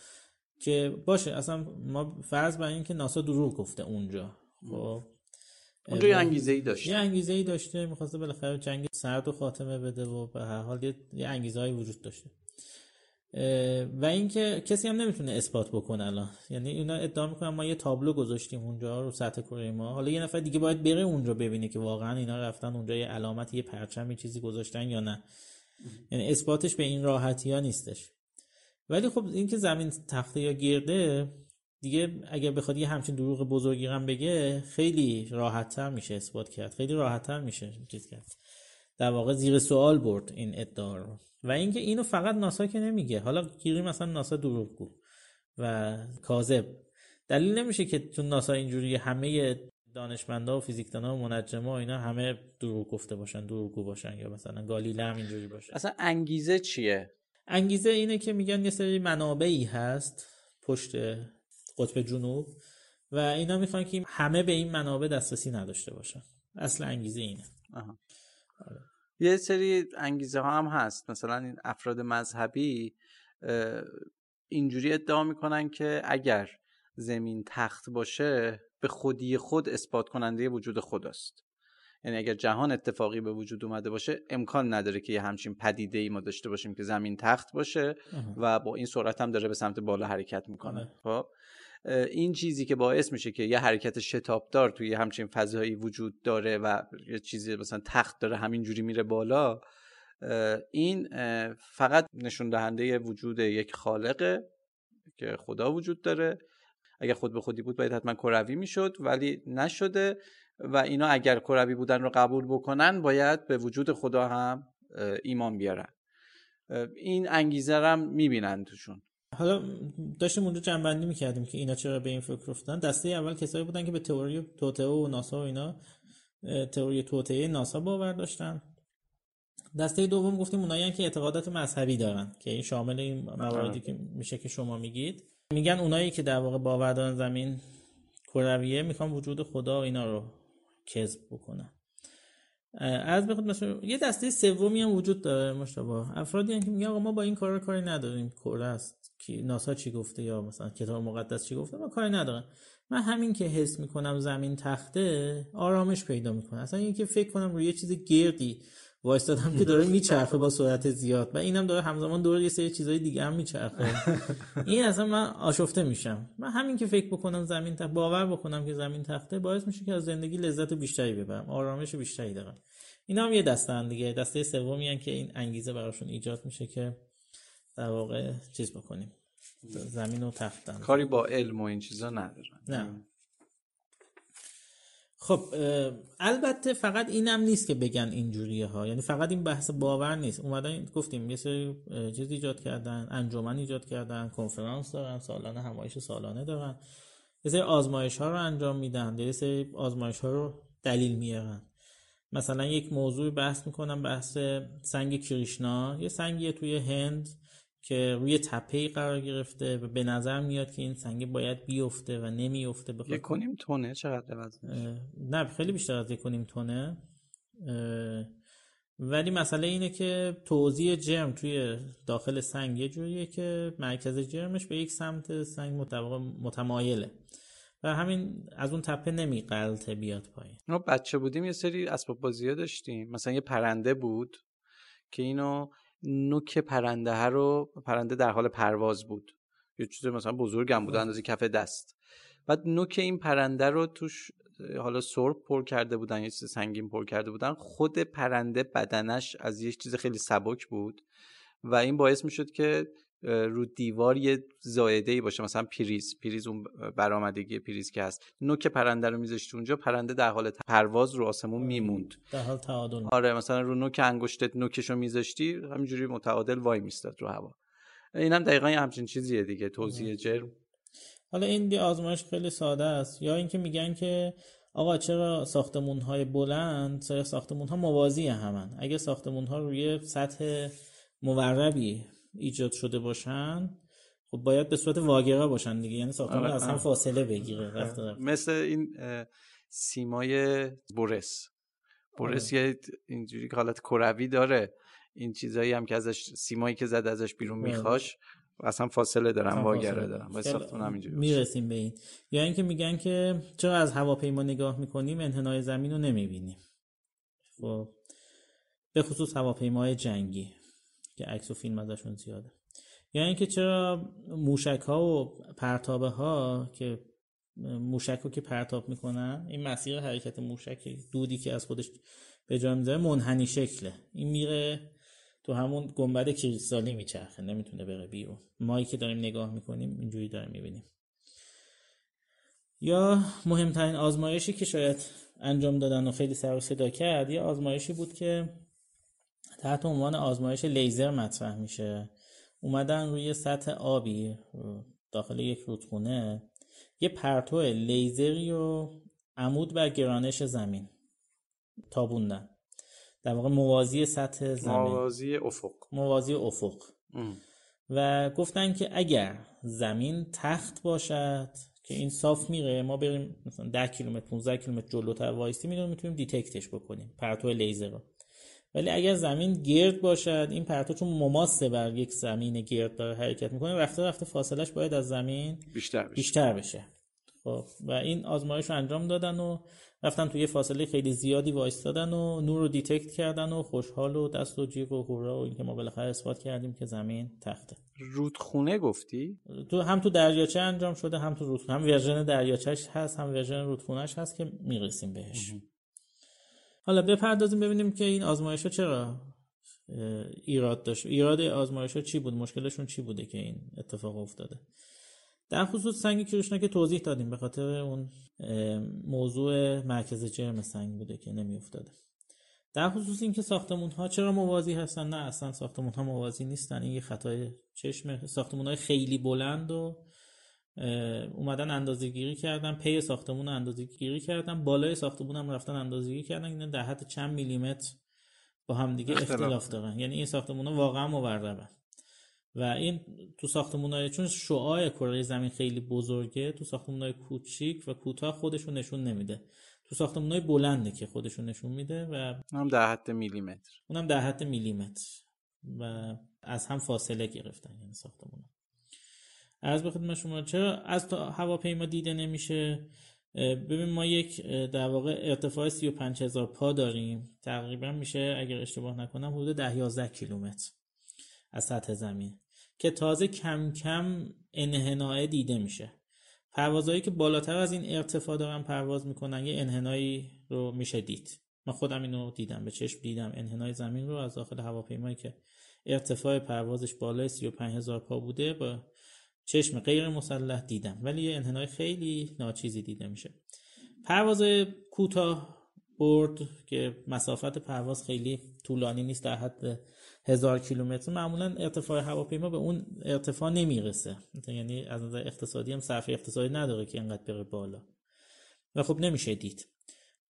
که باشه اصلا ما فرض بر این که ناسا دروغ گفته اونجا خب. اونجا یه انگیزه ای داشته. یه انگیزه ای داشته می‌خواسته بالاخره جنگ سرد و خاتمه بده و به هر حال یه انگیزه های وجود داشته. و اینکه کسی هم نمی‌تونه اثبات بکنه الان. یعنی اینا ادعا می‌کنن ما یه تابلو گذاشتیم اونجا رو سطح کره ما. حالا یه نفر دیگه باید بره اونجا ببینه که واقعا اینا رفتن اونجا یه علامت یه پرچم چیزی گذاشتن یا نه. یعنی اثباتش به این راحتی ها نیستش. ولی خب اینکه زمین تخته یا گرده دیگه اگر بخواد یه همچین دروغ بزرگی هم بگه خیلی راحتتر میشه اثبات کرد. خیلی راحتتر میشه چیز کرد. در واقع زیر سوال برد این ادعا رو. و اینکه اینو فقط ناسا که نمیگه. حالا گیری مثلا ناسا دروغگو و کاذب. دلیل نمیشه که تو ناسا اینجوری همه دانشمندا و فیزیکدانا و منجما و اینا همه دروغ گفته باشن دروغگو باشن یا مثلا گالیله هم اینجوری باشه. اصلا انگیزه چیه؟ انگیزه اینه که میگن یه سری منابعی هست پشت قطب جنوب و اینا می‌خوان که همه به این منابع دسترسی نداشته باشن. اصل انگیزه اینه. آها. آره. یه سری انگیزه ها هم هست. مثلا این افراد مذهبی اینجوری ادعا می‌کنن که اگر زمین تخت باشه به خودی خود اثبات کننده وجود خداست یعنی اگر جهان اتفاقی به وجود اومده باشه امکان نداره که یه همچین پدیده ای ما داشته باشیم که زمین تخت باشه و با این سرعت هم داره به سمت بالا حرکت می‌کنه. خب؟ این چیزی که باعث میشه که یه حرکت شتابدار توی همچین فضایی وجود داره و یه چیزی مثلا تخت داره همینجوری میره بالا این فقط نشون دهنده وجود یک خالقه که خدا وجود داره. اگر خود به خودی بود باید حتما کروی می‌شد ولی نشده و اینا اگر کروی بودن رو قبول بکنن باید به وجود خدا هم ایمان بیارن. این انگیزه هم می‌بینن توشون. حالا داشتیم اونجا جنبندی می‌کردیم که اینا چرا به این فکر افتادن. دسته اول کسایی بودن که به تئوری توته و ناسا و اینا تئوری توته ناسا باور داشتن. دسته دوم گفتیم اونایی که اعتقادات مذهبی دارن که این شامل این مواردی که میشه که شما میگید. میگن اونایی که در واقع باور دارن زمین کرویه می‌خوان وجود خدا و اینا رو کذب بکنن. از بخود مثلا یه دسته سومی هم وجود داره مشتبه. افرادی که میگن آقا ما با این کار کاری نداریم. کره است. که ناسا چی گفته یا مثلا کتاب مقدس چی گفته؟ ما کاری ندارم من همین که حس می‌کنم زمین تخته آرامش پیدا می‌کنه. اصلا اینکه فکر کنم روی یه چیز گردی وایستادم که داره میچرخه با سرعت زیاد. و اینم داره همزمان دور یه سری چیزای دیگه هم میچرخه. این اصلا من آشفته میشم. من همین که فکر بکنم زمین تخت باور بکنم که زمین تخته باعث میشه که از زندگی لذت بیشتری ببرم آرامش بیشتری دارم. اینا هم یه دسته دیگه. دسته سومی که این انگیزه براشون ایجاد میشه که در واقع چیز بکنیم. زمین و تختن. کاری با علم و این چیزا ندارن. نه. خب البته فقط اینم نیست که بگن اینجوریه ها. یعنی فقط این بحث باور نیست. اومدن گفتیم یه سری چیز ایجاد کردن انجمن ایجاد کردن کنفرانس دارن سالانه همایش سالانه دارن. یه سری آزمایش ها رو انجام میدن. یه سری آزمایش ها رو دلیل میارن. مثلا یک موضوع بحث می‌کنم بحث سنگ کریشنا. یه سنگیه توی هند. که روی تپه قرار گرفته و به نظر میاد که این سنگ باید بیفته و نمیفته یک کنیم تونه چقدر وزنش؟ نه خیلی بیشتر از یک کنیم تونه ولی مسئله اینه که توزیع جرم توی داخل سنگ یه جوریه که مرکز جرمش به یک سمت سنگ متمایله و همین از اون تپه نمی قلطه بیاد پایین. ما بچه بودیم یه سری اسباب بازی داشتیم. مثلا یه پرنده بود که اینو نوک پرنده ها رو پرنده در حال پرواز بود. یه چیز مثلا بزرگم بود اندازه کف دست. بعد نوک این پرنده رو توش حالا سرب پر کرده بودن یه چیز سنگین پر کرده بودن. خود پرنده بدنش از یک چیز خیلی سبک بود و این باعث می شد که رو دیوار یه زایده ای باشه مثلا پریز پریز اون برآمدگی پریز که هست. نوک پرنده رو میذاشت اونجا پرنده در حال پرواز رو آسمون میموند. در حال تعادل. آره مثلا رو نوک انگشتت نوکش رو میذاشتی همینجوری متعادل وای میستاد رو هوا. اینم دقیقا همچین چیزیه دیگه توضیح جرم. حالا این دی آزمایش خیلی ساده است. یا اینکه میگن که آقا چرا ساختمون های بلند ساختمون ها موازی همن؟ اگه ساختمون ها روی سطح موربی ایجاد شده باشن خب باید به صورت واگرا باشن دیگه. یعنی ساختمان آره، از هم فاصله بگیره رفته رفته. مثل این سیمای بورس. بورس آره. یه اینجوری که حالت کروی داره. این چیزایی هم که ازش سیمایی که زد ازش بیرون بله. میخواش اصلا فاصله دارن واگره دارن. با ساختمون همینجوری می‌رسیم به این. یا اینکه میگن که چرا از هواپیما نگاه می‌کنیم انحنای زمین رو نمی‌بینیم. خب به خصوص هواپیمای جنگی. که عکس و فیلم ازشون زیاده. یا اینکه چرا موشک ها و پرتابه ها که موشک رو که پرتاب می‌کنن این مسیر حرکت موشک دودی که از خودش به جا می‌ذاره منحنی شکله. این میره تو همون گنبد کریستالی میچرخه نمی‌تونه بره بیرون. مایی که داریم نگاه می‌کنیم اینجوری داریم می‌بینیم. یا مهمترین آزمایشی که شاید انجام دادن و خیلی سر و صدا کرد یه آزمایشی بود که تحت عنوان آزمایش لیزر مطرح میشه. اومدن روی سطح آبی داخل یک رودخونه. یه پرتو لیزری و عمود بر گرانش زمین تابوندن. در واقع موازی سطح زمین. موازی افق. موازی افق. و گفتن که اگر زمین تخت باشد که این صاف میره ما بریم مثلا 10 کیلومتر 15 کیلومتر جلوتر وایسی می‌دونیم می‌تونیم detect ش بکنیم پرتو لیزر رو. ولی اگر زمین گرد باشد این پرتو چون مماسه بر یک زمین گرد داره حرکت می‌کنه رفته رفته فاصلش باید از زمین بیشتر بشه, بیشتر بشه. خب و این آزمایش رو انجام دادن و رفتن توی فاصله خیلی زیادی وایستادن و نور رو detect کردن و خوشحال و دست و جیغ و هورا و اینکه ما بالاخره اثبات کردیم که زمین تخته. رودخونه گفتی؟ تو هم تو دریاچه انجام شده هم تو رودخونه هم version دریاچه‌ش هست هم version رودخونه‌ش هست که می‌رسیم بهش. حالا بپردازیم ببینیم که این آزمایش ها چرا ایراد داشت. ایراد آزمایش ها چی بود؟ مشکلشون چی بوده که این اتفاق افتاده؟ در خصوص سنگ کریشنا که توضیح دادیم به خاطر اون موضوع مرکز جرم سنگ بوده که نمی افتاده در خصوص اینکه ساختمون ها چرا موازی هستن؟ نه اصلا ساختمون ها موازی نیستن. این یه خطای چشم ساختمون های خیلی بلند و اومدن اندازه گیری کردن پی ساختمون اندازه گیری کردن بالای ساختمون هم رفتن اندازه گیری کردن این در حد چند میلیمتر با هم دیگه اختلاف دارن. یعنی این ساختمون ها واقعا موربن و این تو ساختمون های چون شعاع کره زمین خیلی بزرگه تو ساختمون های کوچیک و کوتاه خودشون نشون نمیده. تو ساختمون های بلنده که خودشون نشون میده و اونم در حد میلیمتر اونم در حد میلیمتر و از هم فاصله گرفتن یعنی ساختمون از به خدمت شما چرا از هواپیما دیده نمیشه؟ ببین ما یک در واقع ارتفاع 35 هزار پا داریم. تقریبا میشه اگر اشتباه نکنم حدود 10 11 کیلومتر از سطح زمین که تازه کم کم انحنای دیده میشه. پروازهایی که بالاتر از این ارتفاع دارن پرواز می‌کنن یه انحنایی رو میشه دید. من خودم اینو دیدم به چشم دیدم. انحنای زمین رو از داخل هواپیمایی که ارتفاع پروازش بالای 35 هزار پا بوده با چشم غیر مسلح دیدم ولی یه انحنای خیلی ناچیزی دیده میشه. پرواز کوتاه برد که مسافت پرواز خیلی طولانی نیست در حد هزار کیلومتر. معمولا ارتفاع هواپیما به اون ارتفاع نمی‌رسه. یعنی از نظر اقتصادی هم صرف اقتصادی نداره که اینقدر بره بالا. و خب نمیشه دید.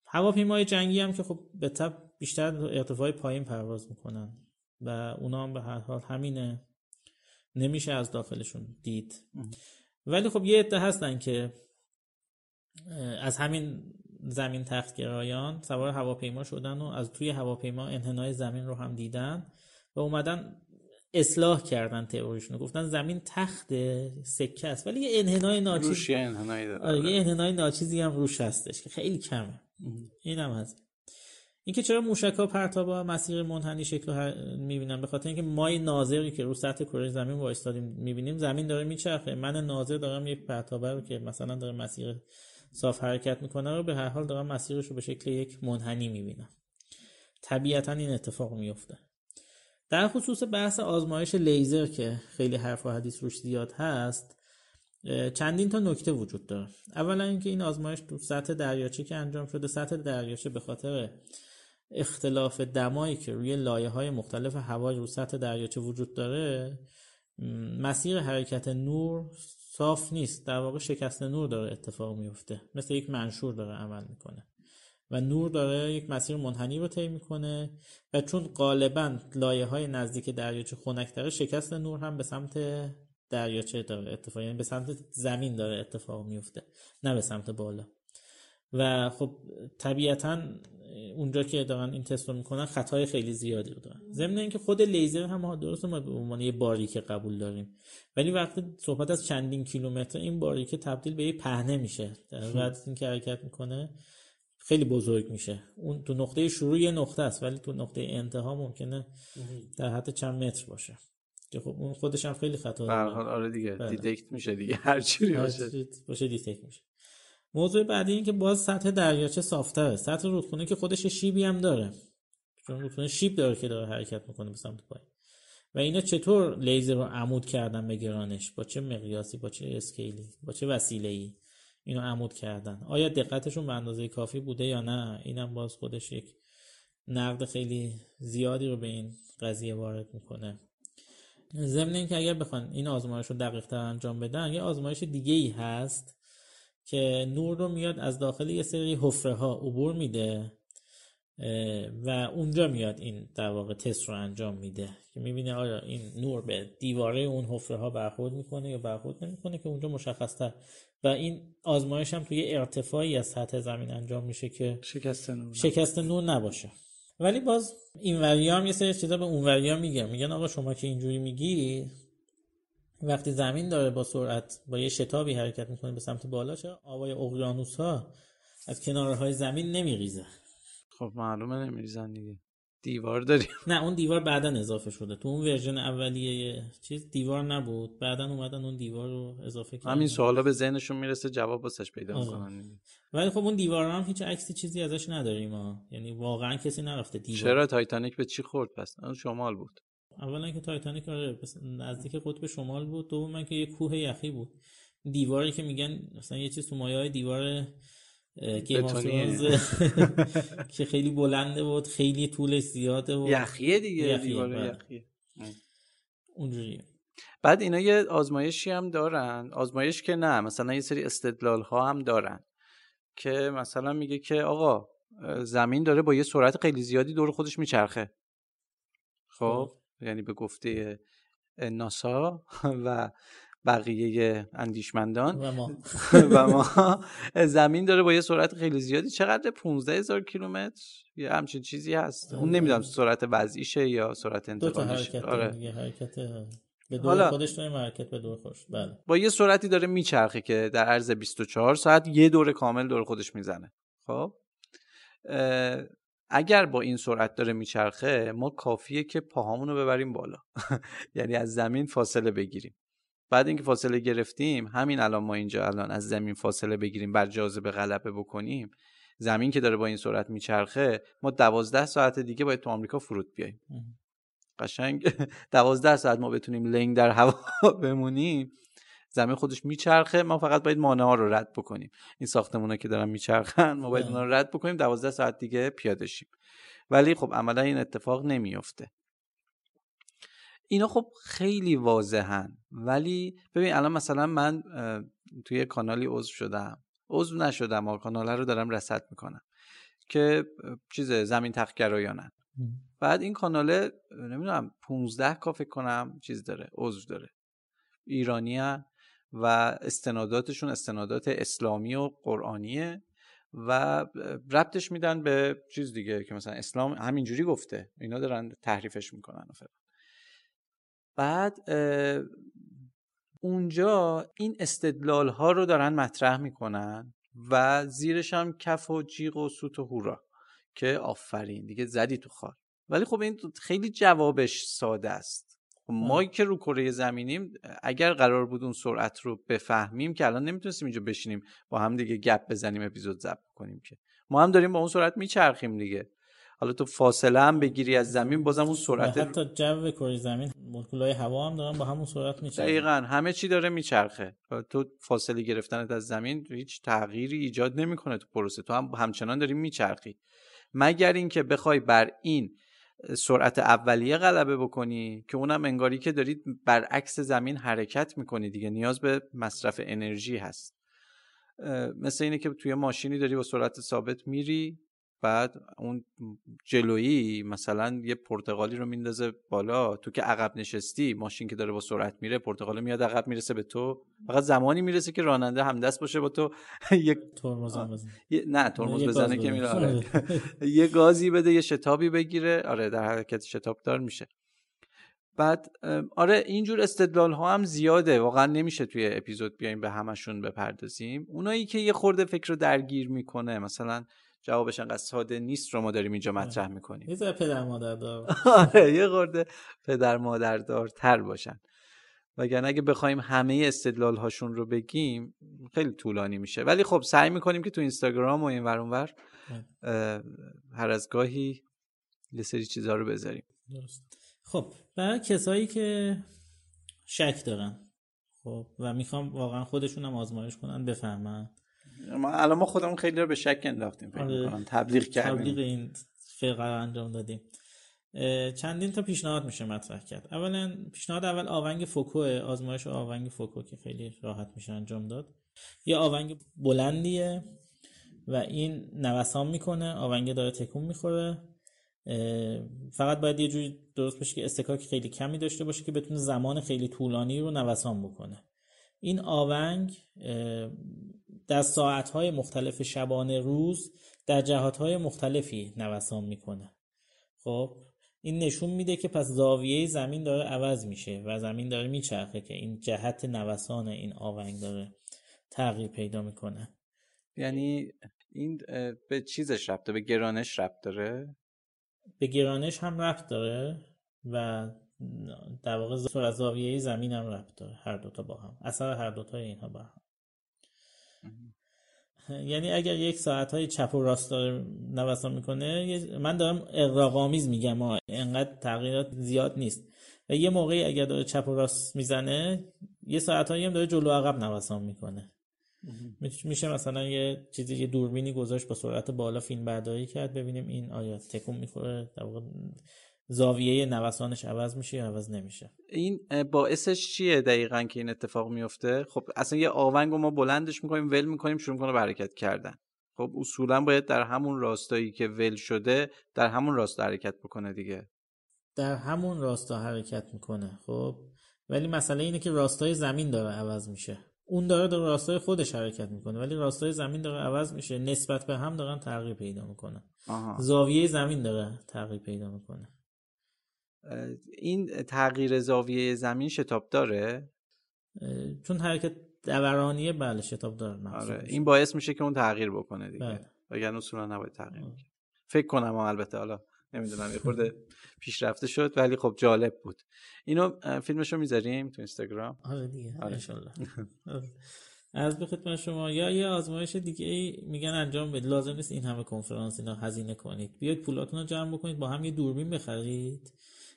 هواپیمای جنگی هم که خب به طب بیشتر ارتفاع پایین پرواز می‌کنن. و اونا هم به هر حال همینه. نمیشه از داخلشون دید. ولی خب یه عده هستن که از همین زمین تختگرایان سوار هواپیما شدن و از توی هواپیما انحنای زمین رو هم دیدن و اومدن اصلاح کردن تئوریشون گفتن زمین تخت سکه است. ولی یه انحنای ناچیز روش یه انحنایی داره. آره یه انحنای ناچیزی هم روش هستش که خیلی کمه. این هم هست. اینکه چرا موشک ها مسیر منحنی شکل هر... می‌بینن؟ به خاطر اینکه مای ناظری که رو سطح کره زمین وایستادیم می‌بینیم زمین داره میچرخه. من ناظر دارم یک پرتابه رو که مثلا داره مسیر صاف حرکت می‌کنه رو به هر حال دارم مسیرش رو به شکل یک منحنی می‌بینم. طبیعتا این اتفاق میفته در خصوص بحث آزمایش لیزر که خیلی حرف و حدیث روش زیاد هست چندین تا نکته وجود داره. اولا اینکه این آزمایش تو سطح دریاچه که انجام شده سطح دریاچه به خاطر اختلاف دمایی که روی لایه های مختلف هوای رو سطح دریاچه وجود داره مسیر حرکت نور صاف نیست. در واقع شکست نور داره اتفاق میفته مثل یک منشور داره عمل می‌کنه. و نور داره یک مسیر منحنی رو طی می‌کنه و چون غالبا لایه های نزدیک دریاچه خنک شکست نور هم به سمت دریاچه داره اتفاق یعنی به سمت زمین داره اتفاق میفته نه به سمت بالا. و خب طبیعتا اونجا که دارن این تست رو می‌کنن خطای خیلی زیادی رو دارن. ضمن اینکه خود لیزر هم درست ما به عنوان یه باریکه قبول داریم. ولی وقتی صحبت از چندین کیلومتر این باریکه تبدیل به یه پهنه میشه. در این که حرکت می‌کنه خیلی بزرگ میشه. اون تو نقطه شروع یه نقطه است ولی تو نقطه انتها ممکنه در حد چند متر باشه. که خب اون خودش هم خیلی خطا داره آره دیگه بله. detect میشه دیگه هر چیزی باشه. باشه detect میشه. موضوع بعدی این که باز سطح دریاچه صافتره. سطح رودخونه که خودش شیبی هم داره. چون رودخونه شیب داره که داره حرکت می‌کنه به سمت پایین. و اینا چطور لیزر رو عمود کردن به گرانش؟ با چه مقیاسی؟ با چه scale ی؟ با چه وسیله ای اینو عمود کردن؟ آیا دقتشون به اندازه کافی بوده یا نه؟ اینم باز خودش یک نقد خیلی زیادی رو به این قضیه وارد می‌کنه. ضمن اینکه اگر بخوان این آزمایش رو دقیق تر انجام بدن یه آزمایش دیگه ای هست که نور رو میاد از داخل یه سری حفره ها عبور میده و اونجا میاد این در واقع تست رو انجام میده که می‌بینه آیا این نور به دیواره اون حفره ها برخورد می‌کنه یا برخورد نمی‌کنه که اونجا مشخص تر و این آزمایش هم توی ارتفاعی از سطح زمین انجام میشه که شکست نور شکست نور نباشه. ولی باز این هم یه سری چیزا به اون وریا میگن. میگن آقا شما که اینجوری میگی وقتی زمین داره با سرعت با یه شتابی حرکت می‌کنه به سمت بالا چرا آبای اقیانوس ها از کناره های زمین نمیریزه؟ خب معلومه نمیریزن دیگه. دیوار داریم. نه اون دیوار بعدا اضافه شده. تو اون ورژن اولیه چیز دیوار نبود بعدا اومدن اون دیوار رو اضافه کردن. همین سوالا به ذهنشون می‌رسه جواب واسش پیدا می‌کنن ولی خب اون دیوار هم هیچ عکسی چیزی ازش نداریم ها یعنی واقعا کسی نرفته دیوار. چرا تایتانیک به چی خورد؟ پس اون شمال بود. اولا که تایتانیک آره نزدیک قطب شمال بود. دوم که یه کوه یخی بود. دیواری که میگن مثلا یه چیز تو مایه های دیوار که خیلی بلنده بود خیلی طولش زیاده بود. یخیه دیگه یخیه دیوار بله. یخیه. اونجوریه. بعد اینا یه آزمایشی هم دارن. آزمایش که نه مثلا یه سری استدلال ها هم دارن که مثلا میگه که آقا زمین داره با یه سرعت خیلی زیادی دور خودش میچرخه. خب, خب. یعنی به گفته ناسا و بقیه اندیشمندان و ما. و ما. زمین داره با یه سرعت خیلی زیادی. چقدر 15 هزار کیلومتر؟ یه همچین چیزی هست. اون نمی‌دونم سرعت وضعیشه یا سرعت انتقالیشه آره. حرکت به دور خودش داره حرکت به دور خودش. بله. با یه سرعتی داره میچرخه که در عرض 24 ساعت یه دور کامل دور خودش می‌زنه. خب؟ اگر با این سرعت داره میچرخه ما کافیه که پاهامون رو ببریم بالا. یعنی از زمین فاصله بگیریم. بعد اینکه فاصله گرفتیم همین الان ما اینجا الان از زمین فاصله بگیریم بر جاذبه غلبه بکنیم زمین که داره با این سرعت میچرخه ما دوازده ساعت دیگه باید تو آمریکا فرود بیایم قشنگ. دوازده ساعت ما بتونیم لنگ در هوا بمونیم. زمین خودش میچرخه ما فقط باید مانع ها رو رد بکنیم. این ساختمونا که دارن میچرخن ما باید اونا رو رد بکنیم دوازده ساعت دیگه پیاده شیم. ولی خب عملا این اتفاق نمیفته اینا خب خیلی واضحن. ولی ببین الان مثلا من توی کانالی عضو شدم. عضو نشدم و کانال رو دارم رصد می‌کنم. که چیز زمین تخگرایانن بعد این کاناله نمی‌دونم 15 کا فکر کنم چیز داره عضو داره. ایرانی و استناداتشون استنادات اسلامی و قرآنیه و ربطش میدن به چیز دیگه که مثلا اسلام همینجوری گفته. اینا دارن تحریفش می‌کنن فلان. بعد اونجا این استدلال ها رو دارن مطرح می‌کنن و زیرش هم کف و جیغ و سوت و هورا که آفرین دیگه زدی تو خال ولی خب این خیلی جوابش ساده است. ما که رو کره زمینیم اگر قرار بود اون سرعت رو بفهمیم که الان نمی‌تونستیم اینجا بشینیم با هم دیگه گپ بزنیم اپیزود ضبط کنیم که. ما هم داریم با اون سرعت میچرخیم دیگه. حالا تو فاصله هم بگیری از زمین بازم اون سرعت حتی جو کره زمین مولکولای هوا هم دارن با همون سرعت میچرخن. دقیقا. همه چی داره میچرخه. تو فاصله گرفتنت از زمین هیچ تغییری ایجاد نمی‌کنه تو پروسه. تو هم همچنان داری میچرخی. مگر اینکه بخوای بر این سرعت اولیه غلبه بکنی که اونم انگاری که دارید برعکس زمین حرکت می‌کنی دیگه نیاز به مصرف انرژی هست. مثل اینه که توی ماشینی داری با سرعت ثابت میری بعد اون جلویی مثلا یه پرتغالی رو میندازه بالا تو که عقب نشستی ماشین که داره با سرعت میره پرتغال میاد عقب می‌رسه به تو. فقط زمانی می‌رسه که راننده همدست باشه با تو. یک ترمز نه ترمز بزنه که میره. آره. یه گازی بده یه شتابی بگیره. آره در حرکت شتاب دار میشه. بعد آره اینجور استدلال ها هم زیاده. واقعا نمیشه توی اپیزود بیایم به همشون بپردازیم. اونایی که یه خورده فکر رو درگیر می‌کنه مثلا جوابش انقدر ساده نیست رو ما داریم اینجا مطرح می‌کنیم. یه پدر مادر دار. آره یه خورده پدر مادر دار تر باشن. وگرنه اگه بخوایم همه استدلال هاشون رو بگیم خیلی طولانی میشه. ولی خب سعی می‌کنیم که تو اینستاگرام و این ور اونور هر از گاهی یه سری چیزها رو بذاریم. درست. خب برای کسایی که شک دارن خب و می‌خوام واقعا خودشون هم آزمایش کنن بفهمن. ما الان ما خودمون خیلی رو به شک انداختیم فکر آره. تبلیغ کردیم. تبلیغ این فرقه رو انجام دادیم. چندین تا پیشنهاد میشه مطرح کرد. اولا پیشنهاد اول آونگ فوکو آزمایش آونگ فوکو که خیلی راحت میشه انجام داد. یه آونگ بلندیه و این نوسان می‌کنه آونگ داره تکون می‌خوره. فقط باید یه جوری درست بشه که استکاک خیلی کمی داشته باشه که بتونه زمان خیلی طولانی رو نوسان بکنه. این آونگ در ساعتهای مختلف شبانه روز در جهاتهای مختلفی نوسان می‌کنه. خب این نشون میده که پس زاویه زمین داره عوض میشه و زمین داره میچرخه که این جهت نوسان این آونگ داره تغییر پیدا می‌کنه. یعنی این به چیزش ربط به گرانش ربط داره؟ به گرانش هم ربط داره و در واقع زاویه زمین هم ربط داره. هر دوتا با هم. اثر هر دوتا اینها با هم. یعنی اگر یک ساعت های چپ و راست داره نوسان می‌کنه من دارم اقراقامیز میگم ها انقدر تغییرات زیاد نیست. و یه موقعی اگر داره چپ و راست می‌زنه یه ساعت هایی هم داره جلو عقب نوسان می‌کنه. میشه مثلا یه چیزی یه دوربینی گذاشت با سرعت بالا فیلم برداری کرد ببینیم این آیا تکون می‌خوره. در واقع زاویه نوسانش عوض میشه یا عوض نمیشه؟ این باعثش چیه دقیقا که این اتفاق میفته؟ خب اصلا یه آونگ رو ما بلندش می‌کنیم ول می‌کنیم شروع کنه به حرکت کردن. خب اصولا باید در همون راستایی که ول شده در همون راستا حرکت بکنه دیگه. در همون راستا حرکت می‌کنه خب؟ ولی مسئله اینه که راستای زمین داره عوض میشه. اون داره در راستای خودش حرکت می‌کنه ولی راستای زمین داره عوض میشه. نسبت به هم دارن تغییر پیدا می‌کنه زاویه زمین داره تغییر پیدا می‌کنه. این تغییر زاویه زمین شتاب داره؟ چون حرکت دورانیه بله شتاب داره آره. این باعث میشه که اون تغییر بکنه دیگه. بله. وگرنه اصولا نباید تغییر آره. فکر کنم البته حالا نمی‌دونم یه خورده پیشرفته شد ولی خب جالب بود. اینو فیلمشو می‌ذاریم تو اینستاگرام؟ آره دیگه آره. از به خدمت شما. یا یه آزمایش دیگه ای میگن انجام بدید. لازم نیست این همه کنفرانس اینا هزینه کنید. بیاید پولاتون رو جمع بکنید. با هم یه دوربین بخرید.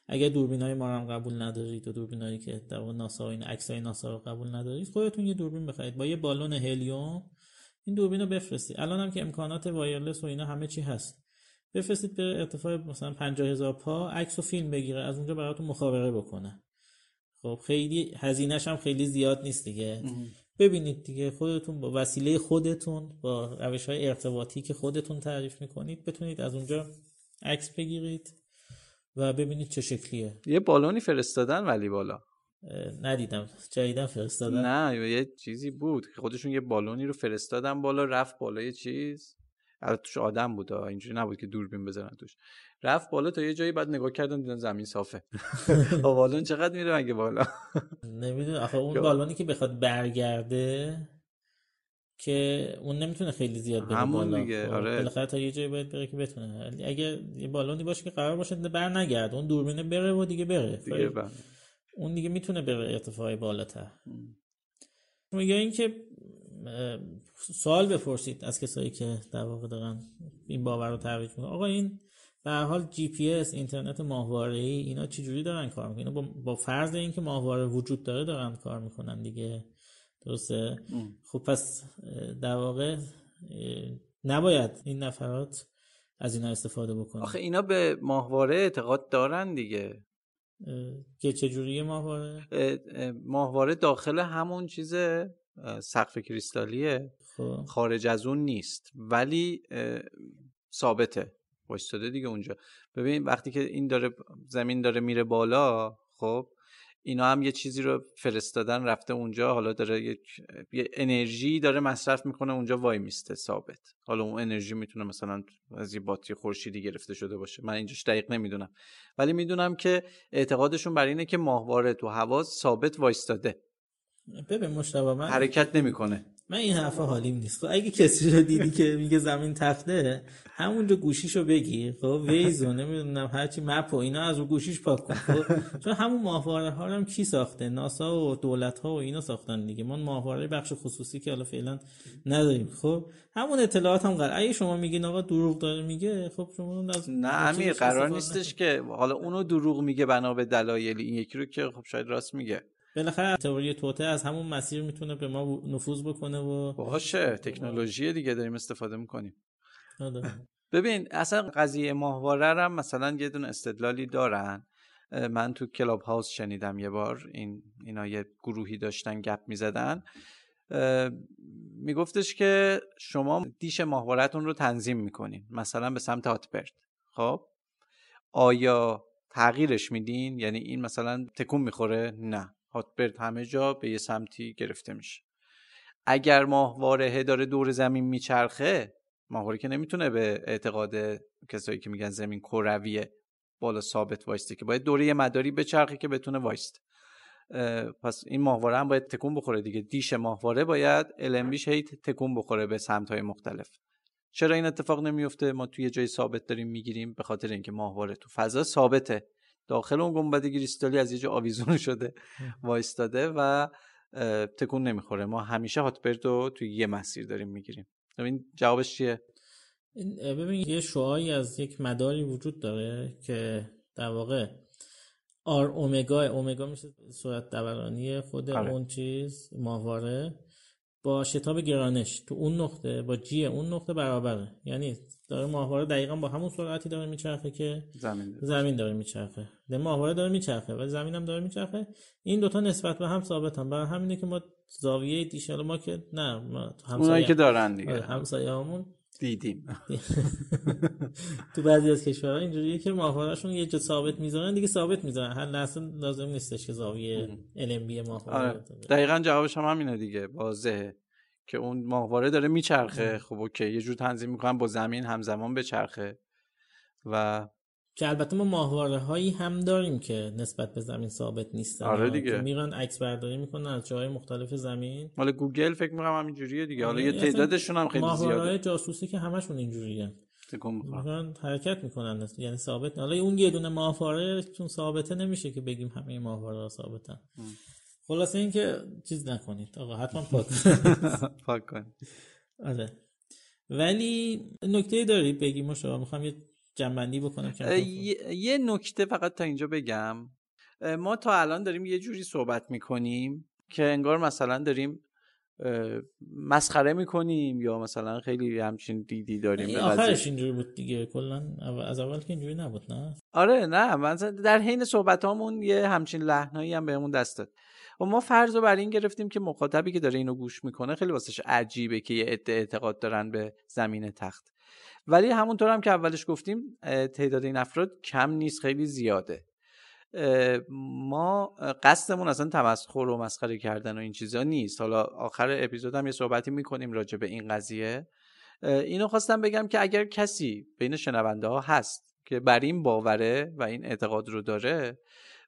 اگر دوربین های ما هم قبول ندارید و دوربین هایی که در ناسا و این عکس های ناسا رو قبول ندارید خودتون یه دوربین بخرید با یه بالون هلیوم. این دوربین رو بفرستید. الان هم که امکانات وایرلس و اینا همه چی هست. بفرستید به ارتفاع مثلا 50 هزار پا عکس و فیلم بگیره از اونجا براتون مخابره بکنه. خب خیلی هزینهش هم خیلی زیاد نیست دیگه. ببینید دیگه خودتون با وسیله خودتون با روش های ارتباطی که خودتون تعریف می‌کنید بتونید از اونجا عکس بگیرید. و ببینید چه شکلیه. یه بالونی فرستادن ولی بالا. ندیدم. جدیدن فرستادن. نه یه چیزی بود. که خودشون یه بالونی رو فرستادن بالا رفت بالا یه چیز. البته توش آدم بود اینجوری نبود که دوربین بزنن توش. رفت بالا تا یه جایی بعد نگاه کردن دیدن زمین صافه. بالون چقدر میره مگه بالا؟ نمی‌دونم. آخه اون بالونی که بخواد برگرده که اون نمی‌تونه خیلی زیاد بره همون بالا. دیگه خب، آره. بالاخره تا یه جایی باید بره که بتونه. اگه یه بالونی باشه که قرار باشه بر نگرد اون دوربینه بره و دیگه بره. دیگه بله. اون دیگه می‌تونه بره ارتفاعی بالاتر. یا اینکه سوال بپرسید از کسایی که در واقع دارن این باور رو ترویج می‌کنن. آقا این به هر حال جی پی اس اینترنت ماهواره ای اینا چجوری دارن کار می‌کنن؟ با, با فرض اینکه ماهواره وجود داره دارن کار می‌کنن دیگه. درسته؟ خب پس در واقع نباید این نفرات از اینا استفاده بکنن. آخه اینا به ماهواره اعتقاد دارن دیگه. که چجوری ماهواره؟ ماهواره داخل همون چیز سقف کریستالیه. خب. خارج از اون نیست ولی ثابته. وایستاده دیگه اونجا. ببین وقتی که این داره زمین داره میره بالا خب اینا هم یه چیزی رو فرستادن رفته اونجا حالا داره یک یه انرژی داره مصرف می‌کنه اونجا وای میسته ثابت. حالا اون انرژی می‌تونه مثلا از یه باتری خورشیدی گرفته شده باشه. من اینجاش دقیق نمی‌دونم. ولی می‌دونم که اعتقادشون بر اینه که ماهواره تو هوا ثابت وایستاده. ببین مشتبه من حرکت نمی‌کنه. من این حرفا حالیم نیست. خب اگه کسی رو دیدی که میگه زمین تخته همونجا گوشیشو بگیر. خب ویزو نمی‌دونم هرچی مپ و اینا از رو گوشیش پاک کن. خب چون همون ماهواره ها هم کی ساخته؟ ناسا و دولت ها و اینا ساختن دیگه. ما ماهواره بخش خصوصی که حالا فعلا نداریم. خب همون اطلاعات هم قرار اگه شما میگین آقا دروغ داره میگه خب شما از نه امیر قرار نیستش که حالا اونو دروغ میگه بنا به دلایلی. این یکی رو که خب شاید راست میگه. بالاخره تئوری توته از همون مسیر می‌تونه به ما نفوذ بکنه و باشه تکنولوژی دیگه داریم استفاده می‌کنیم. ببین اصلا قضیه ماهواره هم مثلا یه دونه استدلالی دارن. من تو کلاب هاوس شنیدم یه بار این اینا یه گروهی داشتن گپ می‌زدن. میگفتش که شما دیش ماهوارتون رو تنظیم می‌کنین مثلا به سمت هاتبرد. خب؟ آیا تغییرش میدین؟ یعنی این مثلا تکون می‌خوره؟ نه. هاتبرد همه جا به یه سمتی گرفته میشه. اگر ماهواره داره دور زمین میچرخه ماهواره که نمی‌تونه به اعتقاد کسایی که میگن زمین کرویه بالا ثابت وایسته که باید دوره مداری بچرخه که بتونه وایست. پس این ماهواره هم باید تکون بخوره دیگه. دیش ماهواره باید المبیش هی تکون بخوره به سمت های مختلف. چرا این اتفاق نمیفته؟ ما توی جای ثابت داریم می‌گیریم به خاطر اینکه ماهواره تو فضا ثابته. داخل اون گنبد کریستالی از یه جا آویزون شده وایستاده و تکون نمی‌خوره. ما همیشه هاتبرد رو توی یه مسیر داریم می‌گیریم. این جوابش چیه؟ ببین یه شعایی از یک مداری وجود داره که در واقع آر اومگا اومگا میشه صورت دورانی خود آره. اون چیز ماهواره. با شتاب گرانش تو اون نقطه با جی اون نقطه برابره. یعنی داره ماهواره دقیقا با همون سرعتی داره میچرخه که زمین داره, زمین داره میچرخه. ماهواره داره میچرخه و زمین هم داره میچرخه. این دوتا نسبت به هم ثابتن. برای همینه که ما زاویه دیشال ما که نه ما اونایی که دارن دیگه. همسایه همون دیدیم. تو بعضی از کشورها اینجوریه که ماهوارهشون یه جا ثابت می‌ذارن دیگه ثابت می‌ذارن. هر لحظه لازم نیستش که زاویه LMB ماهواره آره. دقیقا جوابش هم همینه دیگه. واضحه که اون ماهواره داره میچرخه. خب اوکی. یه جور تنظیم می‌کنن با زمین همزمان بچرخه. و که البته ما ماهواره هایی هم داریم که نسبت به زمین ثابت نیستن. آره دیگه. که میرن عکس برداری می‌کنن از جاهای مختلف زمین. مال گوگل فکر می‌کنم همین جوریه دیگه. حالا یه تعدادشون هم خیلی زیاده. ماهواره جاسوسی که همشون اینجوریه. می‌خورن حرکت می‌کنن یعنی ثابت حالا اون یه دونه ماهواره چون ثابته نمیشه که بگیم همه ماهواره ها ثابتن. خلاصه اینکه چیز نکنید. آقا حتما پاک پاک کنید. آره. ولی نکته داری بگی ما شما می‌خوام یه جنبندی بکنم یه نکته فقط تا اینجا بگم. ما تا الان داریم یه جوری صحبت می‌کنیم که انگار مثلا داریم مسخره می‌کنیم یا مثلا خیلی همچین دیدی داریم آخرش اینجوری بود دیگه. کلا از اول که اینجوری نبود نه؟ آره نه. مثلا در حین صحبت همون یه همچین لحنایی هم بهمون دست داد. و ما فرض رو بر این گرفتیم که مخاطبی که داره اینو گوش می‌کنه خیلی واسش عجیبه که یه عده اعتقاد دارن به زمین تخت. ولی همونطور هم که اولش گفتیم تعداد این افراد کم نیست خیلی زیاده. ما قصدمون اصلا تمسخر و مسخره کردن و این چیزا نیست. حالا آخر اپیزود هم یه صحبتی می‌کنیم راجع به این قضیه. اینو خواستم بگم که اگر کسی بین شنونده ها هست که بر این باوره و این اعتقاد رو داره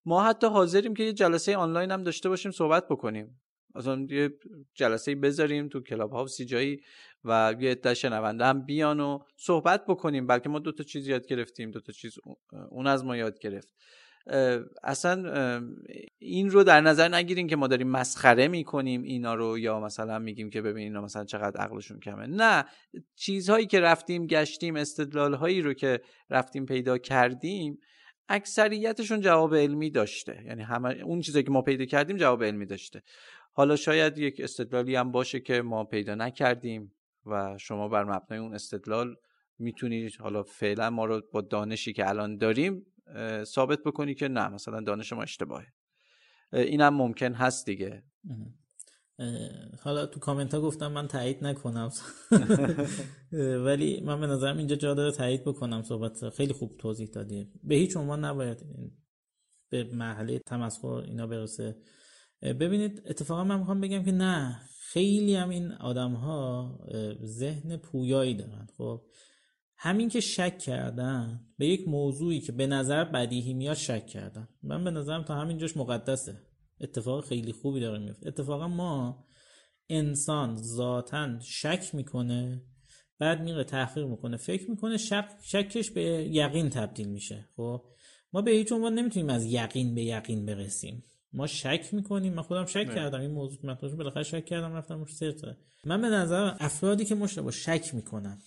ما حتی حاضریم که یه جلسه آنلاین هم داشته باشیم صحبت بکنیم. مثلا یه جلسه بذاریم تو کلاب هاوسی جایی و یه عده شنونده هم بیان و صحبت بکنیم. بلکه ما دو تا چیز یاد گرفتیم دو تا چیز اون از ما یاد گرفت. اصلا این رو در نظر نگیریم که ما داریم مسخره می‌کنیم اینا رو یا مثلا میگیم که ببین اینا مثلا چقدر عقلشون کمه. نه چیزهایی که رفتیم گشتیم استدلال هایی رو که رفتیم پیدا کردیم اکثریتشون جواب علمی داشته. یعنی همه اون چیزی که ما پیدا کردیم جواب علمی داشته. حالا شاید یک استدلالی هم باشه که ما پیدا نکردیم. و شما بر مبنای اون استدلال می‌تونید حالا فعلا ما رو با دانشی که الان داریم ثابت بکنی که نه مثلا دانش ما اشتباهه. اینم ممکن هست دیگه. حالا تو کامنت ها گفتم من تایید نکنم. ولی من به نظرم اینجا جا داره تایید بکنم صحبت. خیلی خوب توضیح دادی. به هیچ عنوان نباید به مرحله تمسخر اینا برسه. ببینید اتفاقا من می‌خوام بگم که نه. خیلی هم این آدم ها ذهن پویایی دارن. خب همین که شک کردن به یک موضوعی که به نظر بدیهی میاد شک کردن. من به نظرم تا همینجاش مقدسه. اتفاق خیلی خوبی داره میفته. اتفاقا ما انسان ذاتا شک می‌کنه بعد میره تحقیق می‌کنه. فکر می‌کنه شک شکش به یقین تبدیل میشه. خب ما به هیچ عنوان نمی‌تونیم از یقین به یقین برسیم. ما شک می‌کنیم. من خودم شک کردم. این موضوع مطلبش بالاخره شک کردم رفتم روش سرچ من به نظر افرادی که مشتبه شک می‌کنن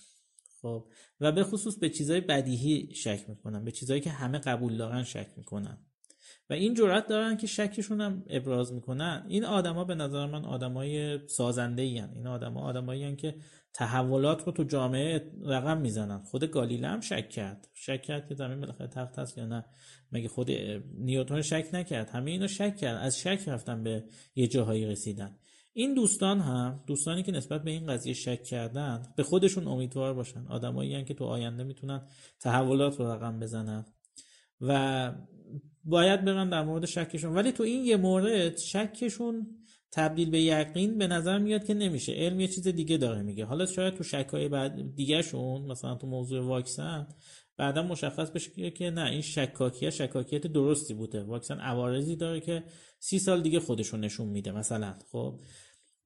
خب و به خصوص به چیزای بدیهی شک می‌کنن به چیزایی که همه قبول دارن شک می‌کنن. و این جرات دارن که شکشون هم ابراز می‌کنن. این آدما به نظر من آدمای سازنده ای این آدما آدمایی که تحولات رو تو جامعه رقم می‌زنن. خود گالیله هم شک کرد. شک کرد که زمین بالاخره تخت هست یا نه. مگه خود نیوتن شک نکرد؟ همه اینو شک کرد از شک رفتن به یه جاهایی رسیدن. این دوستان هم دوستانی که نسبت به این قضیه شک کردن به خودشون امیدوار باشن. آدمایی که تو آینده می‌تونن تحولات رو رقم بزنن. و باید برن در مورد شکشون. ولی تو این یه مورد شکشون تبدیل به یقین به نظر میاد که نمیشه. علم یه چیز دیگه داره میگه. حالا شاید تو شکای بعد دیگه شون مثلا تو موضوع واکسن بعدا مشخص بشه که نه این شکاکیت شکاکیت درستی بوده. واکسن عوارضی داره که سی سال دیگه خودشون نشون میده مثلا خب.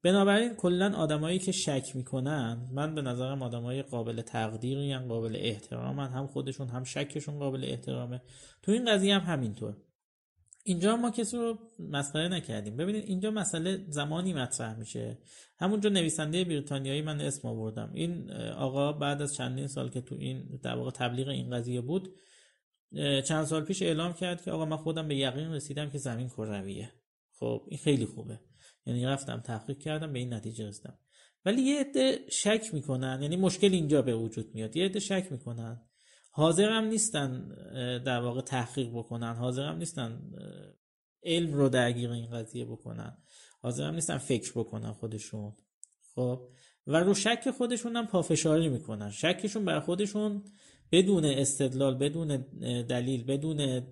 بنابراین کلا آدمایی که شک می‌کنن من به نظرم آدمای قابل تقدیری هم قابل احترامن هم خودشون هم شکشون قابل احترامه. تو این قضیه هم همینطور. اینجا ما کسی رو مسخره نکردیم. ببینید اینجا مسئله زمانی مطرح میشه. همونجا نویسنده بریتانیایی من اسم آوردم. این آقا بعد از چندین سال که تو این در واقع تبلیغ این قضیه بود چند سال پیش اعلام کرد که آقا من خودم به یقین رسیدم که زمین کرویه. خب این خیلی خوبه. یعنی رفتم تحقیق کردم به این نتیجه رسیدم. ولی یه عده شک می‌کنن یعنی مشکل اینجا به وجود میاد. یه عده شک می‌کنن. حاضر هم نیستن در واقع تحقیق بکنن. حاضر هم نیستن علم رو درگیر این قضیه بکنن. حاضر هم نیستن فکر بکنن خودشون. خب؟ و رو شک خودشون هم پافشاری می‌کنن. شکشون بر خودشون بدون استدلال بدون دلیل بدون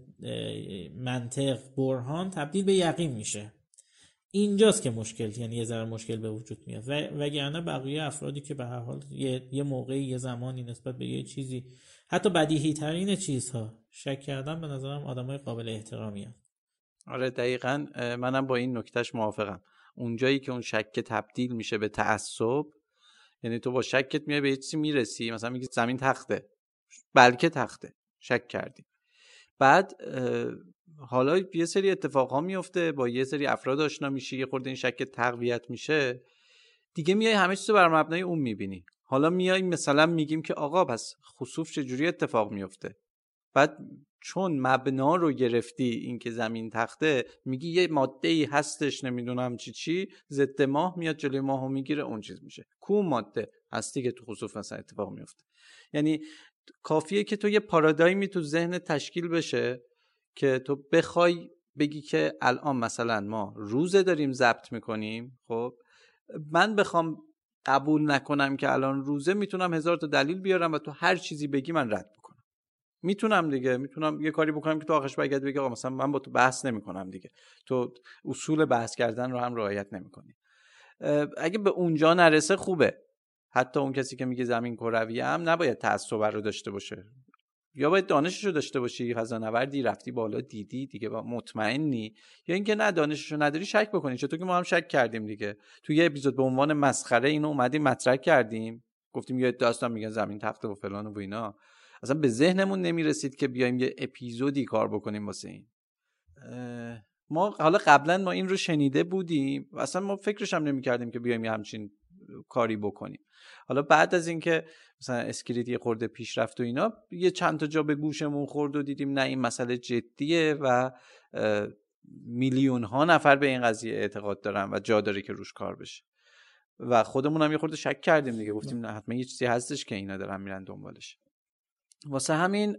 منطق برهان تبدیل به یقین میشه. اینجاست که مشکل یعنی یه ذره مشکل به وجود میاد. و وگرنه بقیه افرادی که به هر حال یه, یه موقعی یه زمانی نسبت به یه چیزی حتی بدیهی ترین چیزها. شک کردن به نظرم آدمای قابل احترامی آره دقیقا منم با این نکتهش موافقم. اونجایی که اون شک تبدیل میشه به تعصب یعنی تو با شکت میای به چیزی می‌رسی مثلا میگی زمین تخته. بلکه تخته. شک کردی. بعد حالا یه سری اتفاق ها میفته با یه سری افراد آشنا میشی یه خورده این شک تقویت میشه. دیگه میای همه چیز بر مبنای اون می‌بینی. حالا میای مثلا میگیم که آقا پس خصوف چجوری اتفاق میفته؟ بعد چون مبنا رو گرفتی اینکه زمین تخته میگی یه ماده ای هستش نمی‌دونم چی چی ضد ماه میاد جلوی ماهو می‌گیره اون چیز میشه. کو ماده هستی که تو خصوف مثلا اتفاق میفته؟ یعنی کافیه که تو یه پارادایمی تو ذهن تشکیل بشه که تو بخوای بگی که الان مثلا ما روزه داریم ضبط می‌کنیم خب؟ من بخوام قبول نکنم که الان روزه می‌تونم هزار تا دلیل بیارم و تو هر چیزی بگی من رد بکنم می‌تونم دیگه می‌تونم یه کاری بکنم که تو آخرش بگید بگی آقا مثلا من با تو بحث نمی‌کنم دیگه. تو اصول بحث کردن رو هم رعایت نمی‌کنی. اگه به اونجا نرسه خوبه. حتی اون کسی که میگه زمین کروی هم نباید تعصب رو داشته باشه. یا باید دانشش رو داشته باشی فضانوردی رفتی بالا دیدی دیگه با مطمئنی؟ یا اینکه نه دانشش رو نداری شک بکنی. چطور که ما هم شک کردیم دیگه. تو یه اپیزود به عنوان مسخره اینو اومدیم مطرح کردیم. گفتیم یه داستان میگن زمین تخته و فلان و اینا. اصلا به ذهنمون نمی‌رسید که بیایم یه اپیزودی کار بکنیم واسه این. ما حالا قبلا ما این رو شنیده بودیم. اصلا ما فکرش هم نمی‌کردیم که بیایم یه همچین کاری بکنیم. حالا بعد از اینکه مثلا اسکریت یه خورده پیشرفت و اینا یه چند تا جا به گوشمون خورد و دیدیم نه این مسئله جدیه و میلیون ها نفر به این قضیه اعتقاد دارن و جا داره که روش کار بشه. و خودمون هم یه خورده شک کردیم دیگه گفتیم نه حتما یه چیزی هستش که اینا دارن میرن دنبالش. واسه همین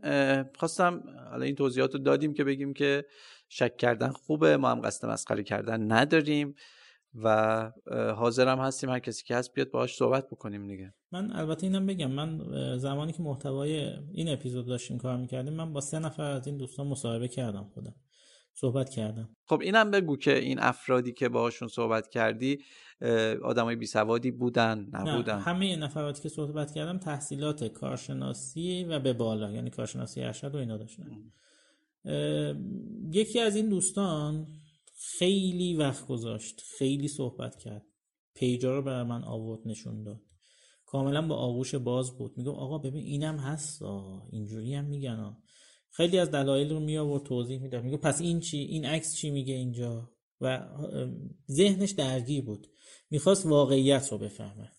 خواستم حالا این توضیحات رو دادیم که بگیم که شک کردن خوبه ما هم قصد مسخره کردن نداریم. و حاضرم هستیم هر کسی که هست بیاد باهاش صحبت بکنیم دیگه. من البته اینم بگم من زمانی که محتوای این اپیزود داشتیم کار می‌کردیم من با سه نفر از این دوستان مصاحبه کردم خودم صحبت کردم. خب اینم بگو که این افرادی که باهاشون صحبت کردی آدمای بی سوادی بودن نبودن؟ نه همه نفراتی که صحبت کردم تحصیلات کارشناسی و به بالا یعنی کارشناسی ارشد و اینا داشتن. یکی از این دوستان خیلی وقت گذاشت خیلی صحبت کرد. پیجا رو بر من آورد نشون داد. کاملا با آغوش باز بود. میگم آقا ببین اینم هست اینجوری هم میگن خیلی از دلایل رو می آورد توضیح می‌داد. میگه پس این چی؟ این عکس چی میگه اینجا؟ و ذهنش درگیر بود. می‌خواست واقعیت رو بفهمه.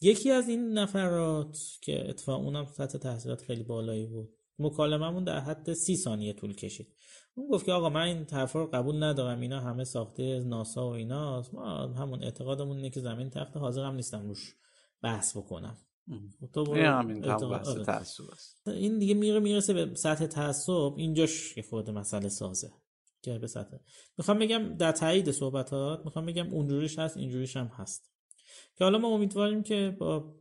یکی از این نفرات که اتفاق اونم سطح تحصیلات خیلی بالایی بود. مکالممون در حد سی ثانیه طول کشید. اون گفت که آقا من این حرفا رو قبول ندارم اینا همه ساخته ناسا و ایناست. ما همون اعتقادمون اینه که زمین تخت حاضر هم نیستم روش بحث بکنم. تو همین بحث آره. است. این دیگه میره می‌رسه به سطح تعصب. اینجاش یه خورده مسئله سازه. که به سطح می‌خوام بگم در تایید صحبتات می‌خوام بگم اونجوریش هست اینجوریش هم هست. که حالا ما امیدواریم که با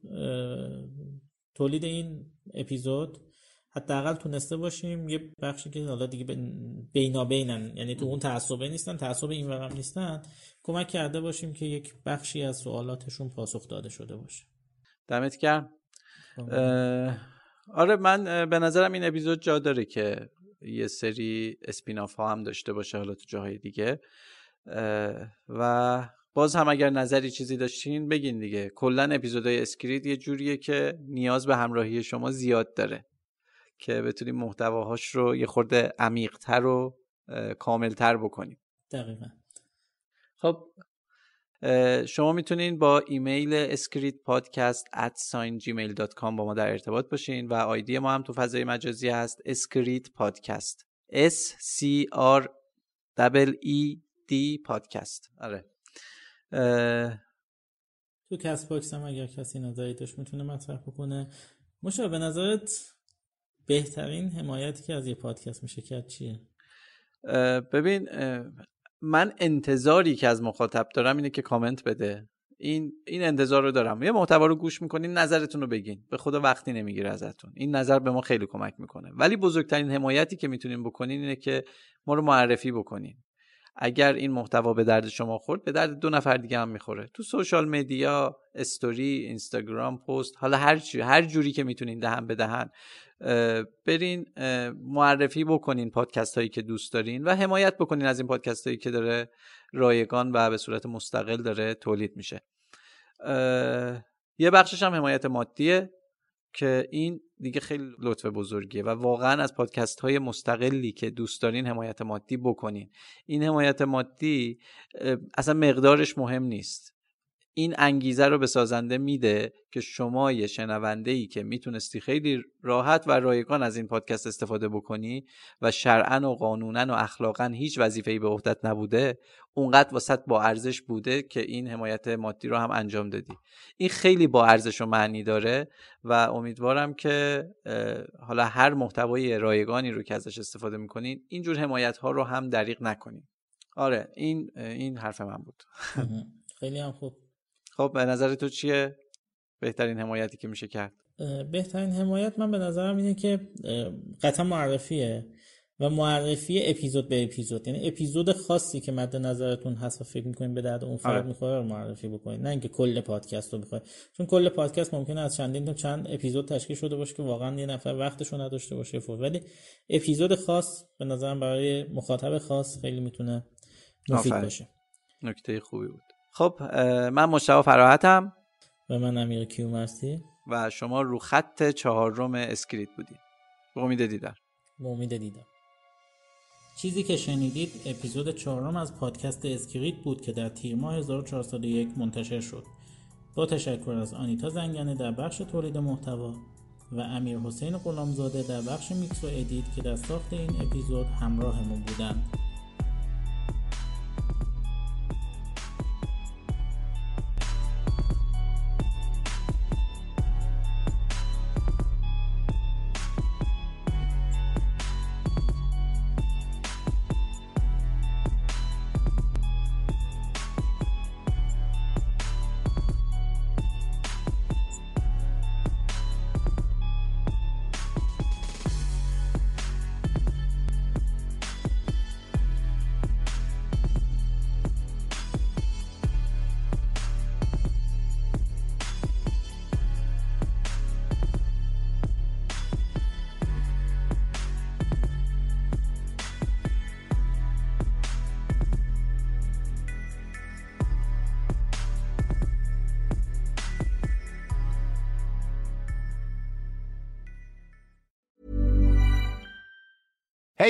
تولید این اپیزود حداقل تونسته باشیم یه بخشی که حالا دیگه بینابینن. یعنی تو اون تعصبه نیستن تعصب این ورم نیستن. کمک کرده باشیم که یک بخشی از سوالاتشون پاسخ داده شده باشه. دمت گرم. آره من به نظرم این اپیزود جا داره که یه سری اسپیناف ها هم داشته باشه حالا تو جاهای دیگه. و باز هم اگر نظری چیزی داشتین بگین دیگه. کلا اپیزودهای اسکرید یه جوریه که نیاز به همراهی شما زیاد داره. که بتونیم محتواهاش رو یه خورده عمیقتر و کاملتر بکنیم. دقیقا. خب شما می‌تونین با ایمیل podcast at gmail.com با ما در ارتباط باشین و آیدی ما هم تو فضای مجازی هست اسکریت پادکست S C R E D پادکست آره. تو Castbox هم اگر کسی نظری داشت می‌تونه مطرح بکنه. مشا به نظرت بهترین حمایتی که از یه پادکست میشه کرد چیه؟ ببین من انتظاری که از مخاطب دارم اینه که کامنت بده. این این انتظار رو دارم. یه محتوا رو گوش می‌کنین نظرتون رو بگین. به خدا وقتی نمی‌گیره ازتون. این نظر به ما خیلی کمک می‌کنه. ولی بزرگترین حمایتی که می‌تونین بکنین اینه که ما رو معرفی بکنین. اگر این محتوا به درد شما خورد به درد دو نفر دیگه هم می‌خوره. تو سوشال مدیا استوری اینستاگرام پست حالا هر هر جوری که می‌تونین دهن به دهن برین معرفی بکنین پادکست هایی که دوست دارین و حمایت بکنین از این پادکست هایی که داره رایگان و به صورت مستقل داره تولید میشه. یه بخشش هم حمایت مادیه که این دیگه خیلی لطف بزرگیه و واقعا از پادکست های مستقلی که دوست دارین حمایت مادی بکنین. این حمایت مادی اصلا مقدارش مهم نیست. این انگیزه رو به سازنده میده که شما یه شنونده ای که می‌تونستی خیلی راحت و رایگان از این پادکست استفاده بکنی و شرعن و قانونا و اخلاقا هیچ وظیفه‌ای به عهدت نبوده اونقدر واسط با ارزش بوده که این حمایت مادی رو هم انجام دادی. این خیلی با ارزش و معنی داره و امیدوارم که حالا هر محتوای رایگانی رو که ازش استفاده می‌کنین اینجور حمایت ها رو هم دریغ نکنین. آره این این حرف من بود. خیلی هم خوب. خب به نظر تو چیه؟ بهترین حمایتی که میشه کرد؟ بهترین حمایت من به نظرم اینه که قطعا معرفیه و معرفی اپیزود به اپیزود. یعنی اپیزود خاصی که مد نظرتون هست و فکر می‌کنین به درد اون فرد آره. می‌خوره رو معرفی بکنید. نه اینکه کل پادکست رو بخواید. چون کل پادکست ممکنه از چندین تا چند اپیزود تشکیل شده باشه که واقعا یه نفر وقتش رو نداشته باشه. فور ولی اپیزود خاص به نظرم برای مخاطب خاص خیلی می‌تونه مفید باشه. نکته خوبی بود. خب من مشتاق فراحتم. و من امیر کیومرسی و شما رو خط چهارم اسکریت بودید به امید دیدار. به امید دیدار. چیزی که شنیدید اپیزود چهارم از پادکست اسکریت بود که در تیر ماه 1401 منتشر شد. با تشکر از آنیتا زنگنه در بخش تولید محتوا و امیر حسین غلامزاده در بخش میکس و ادیت که در ساخت این اپیزود همراهمون بودند.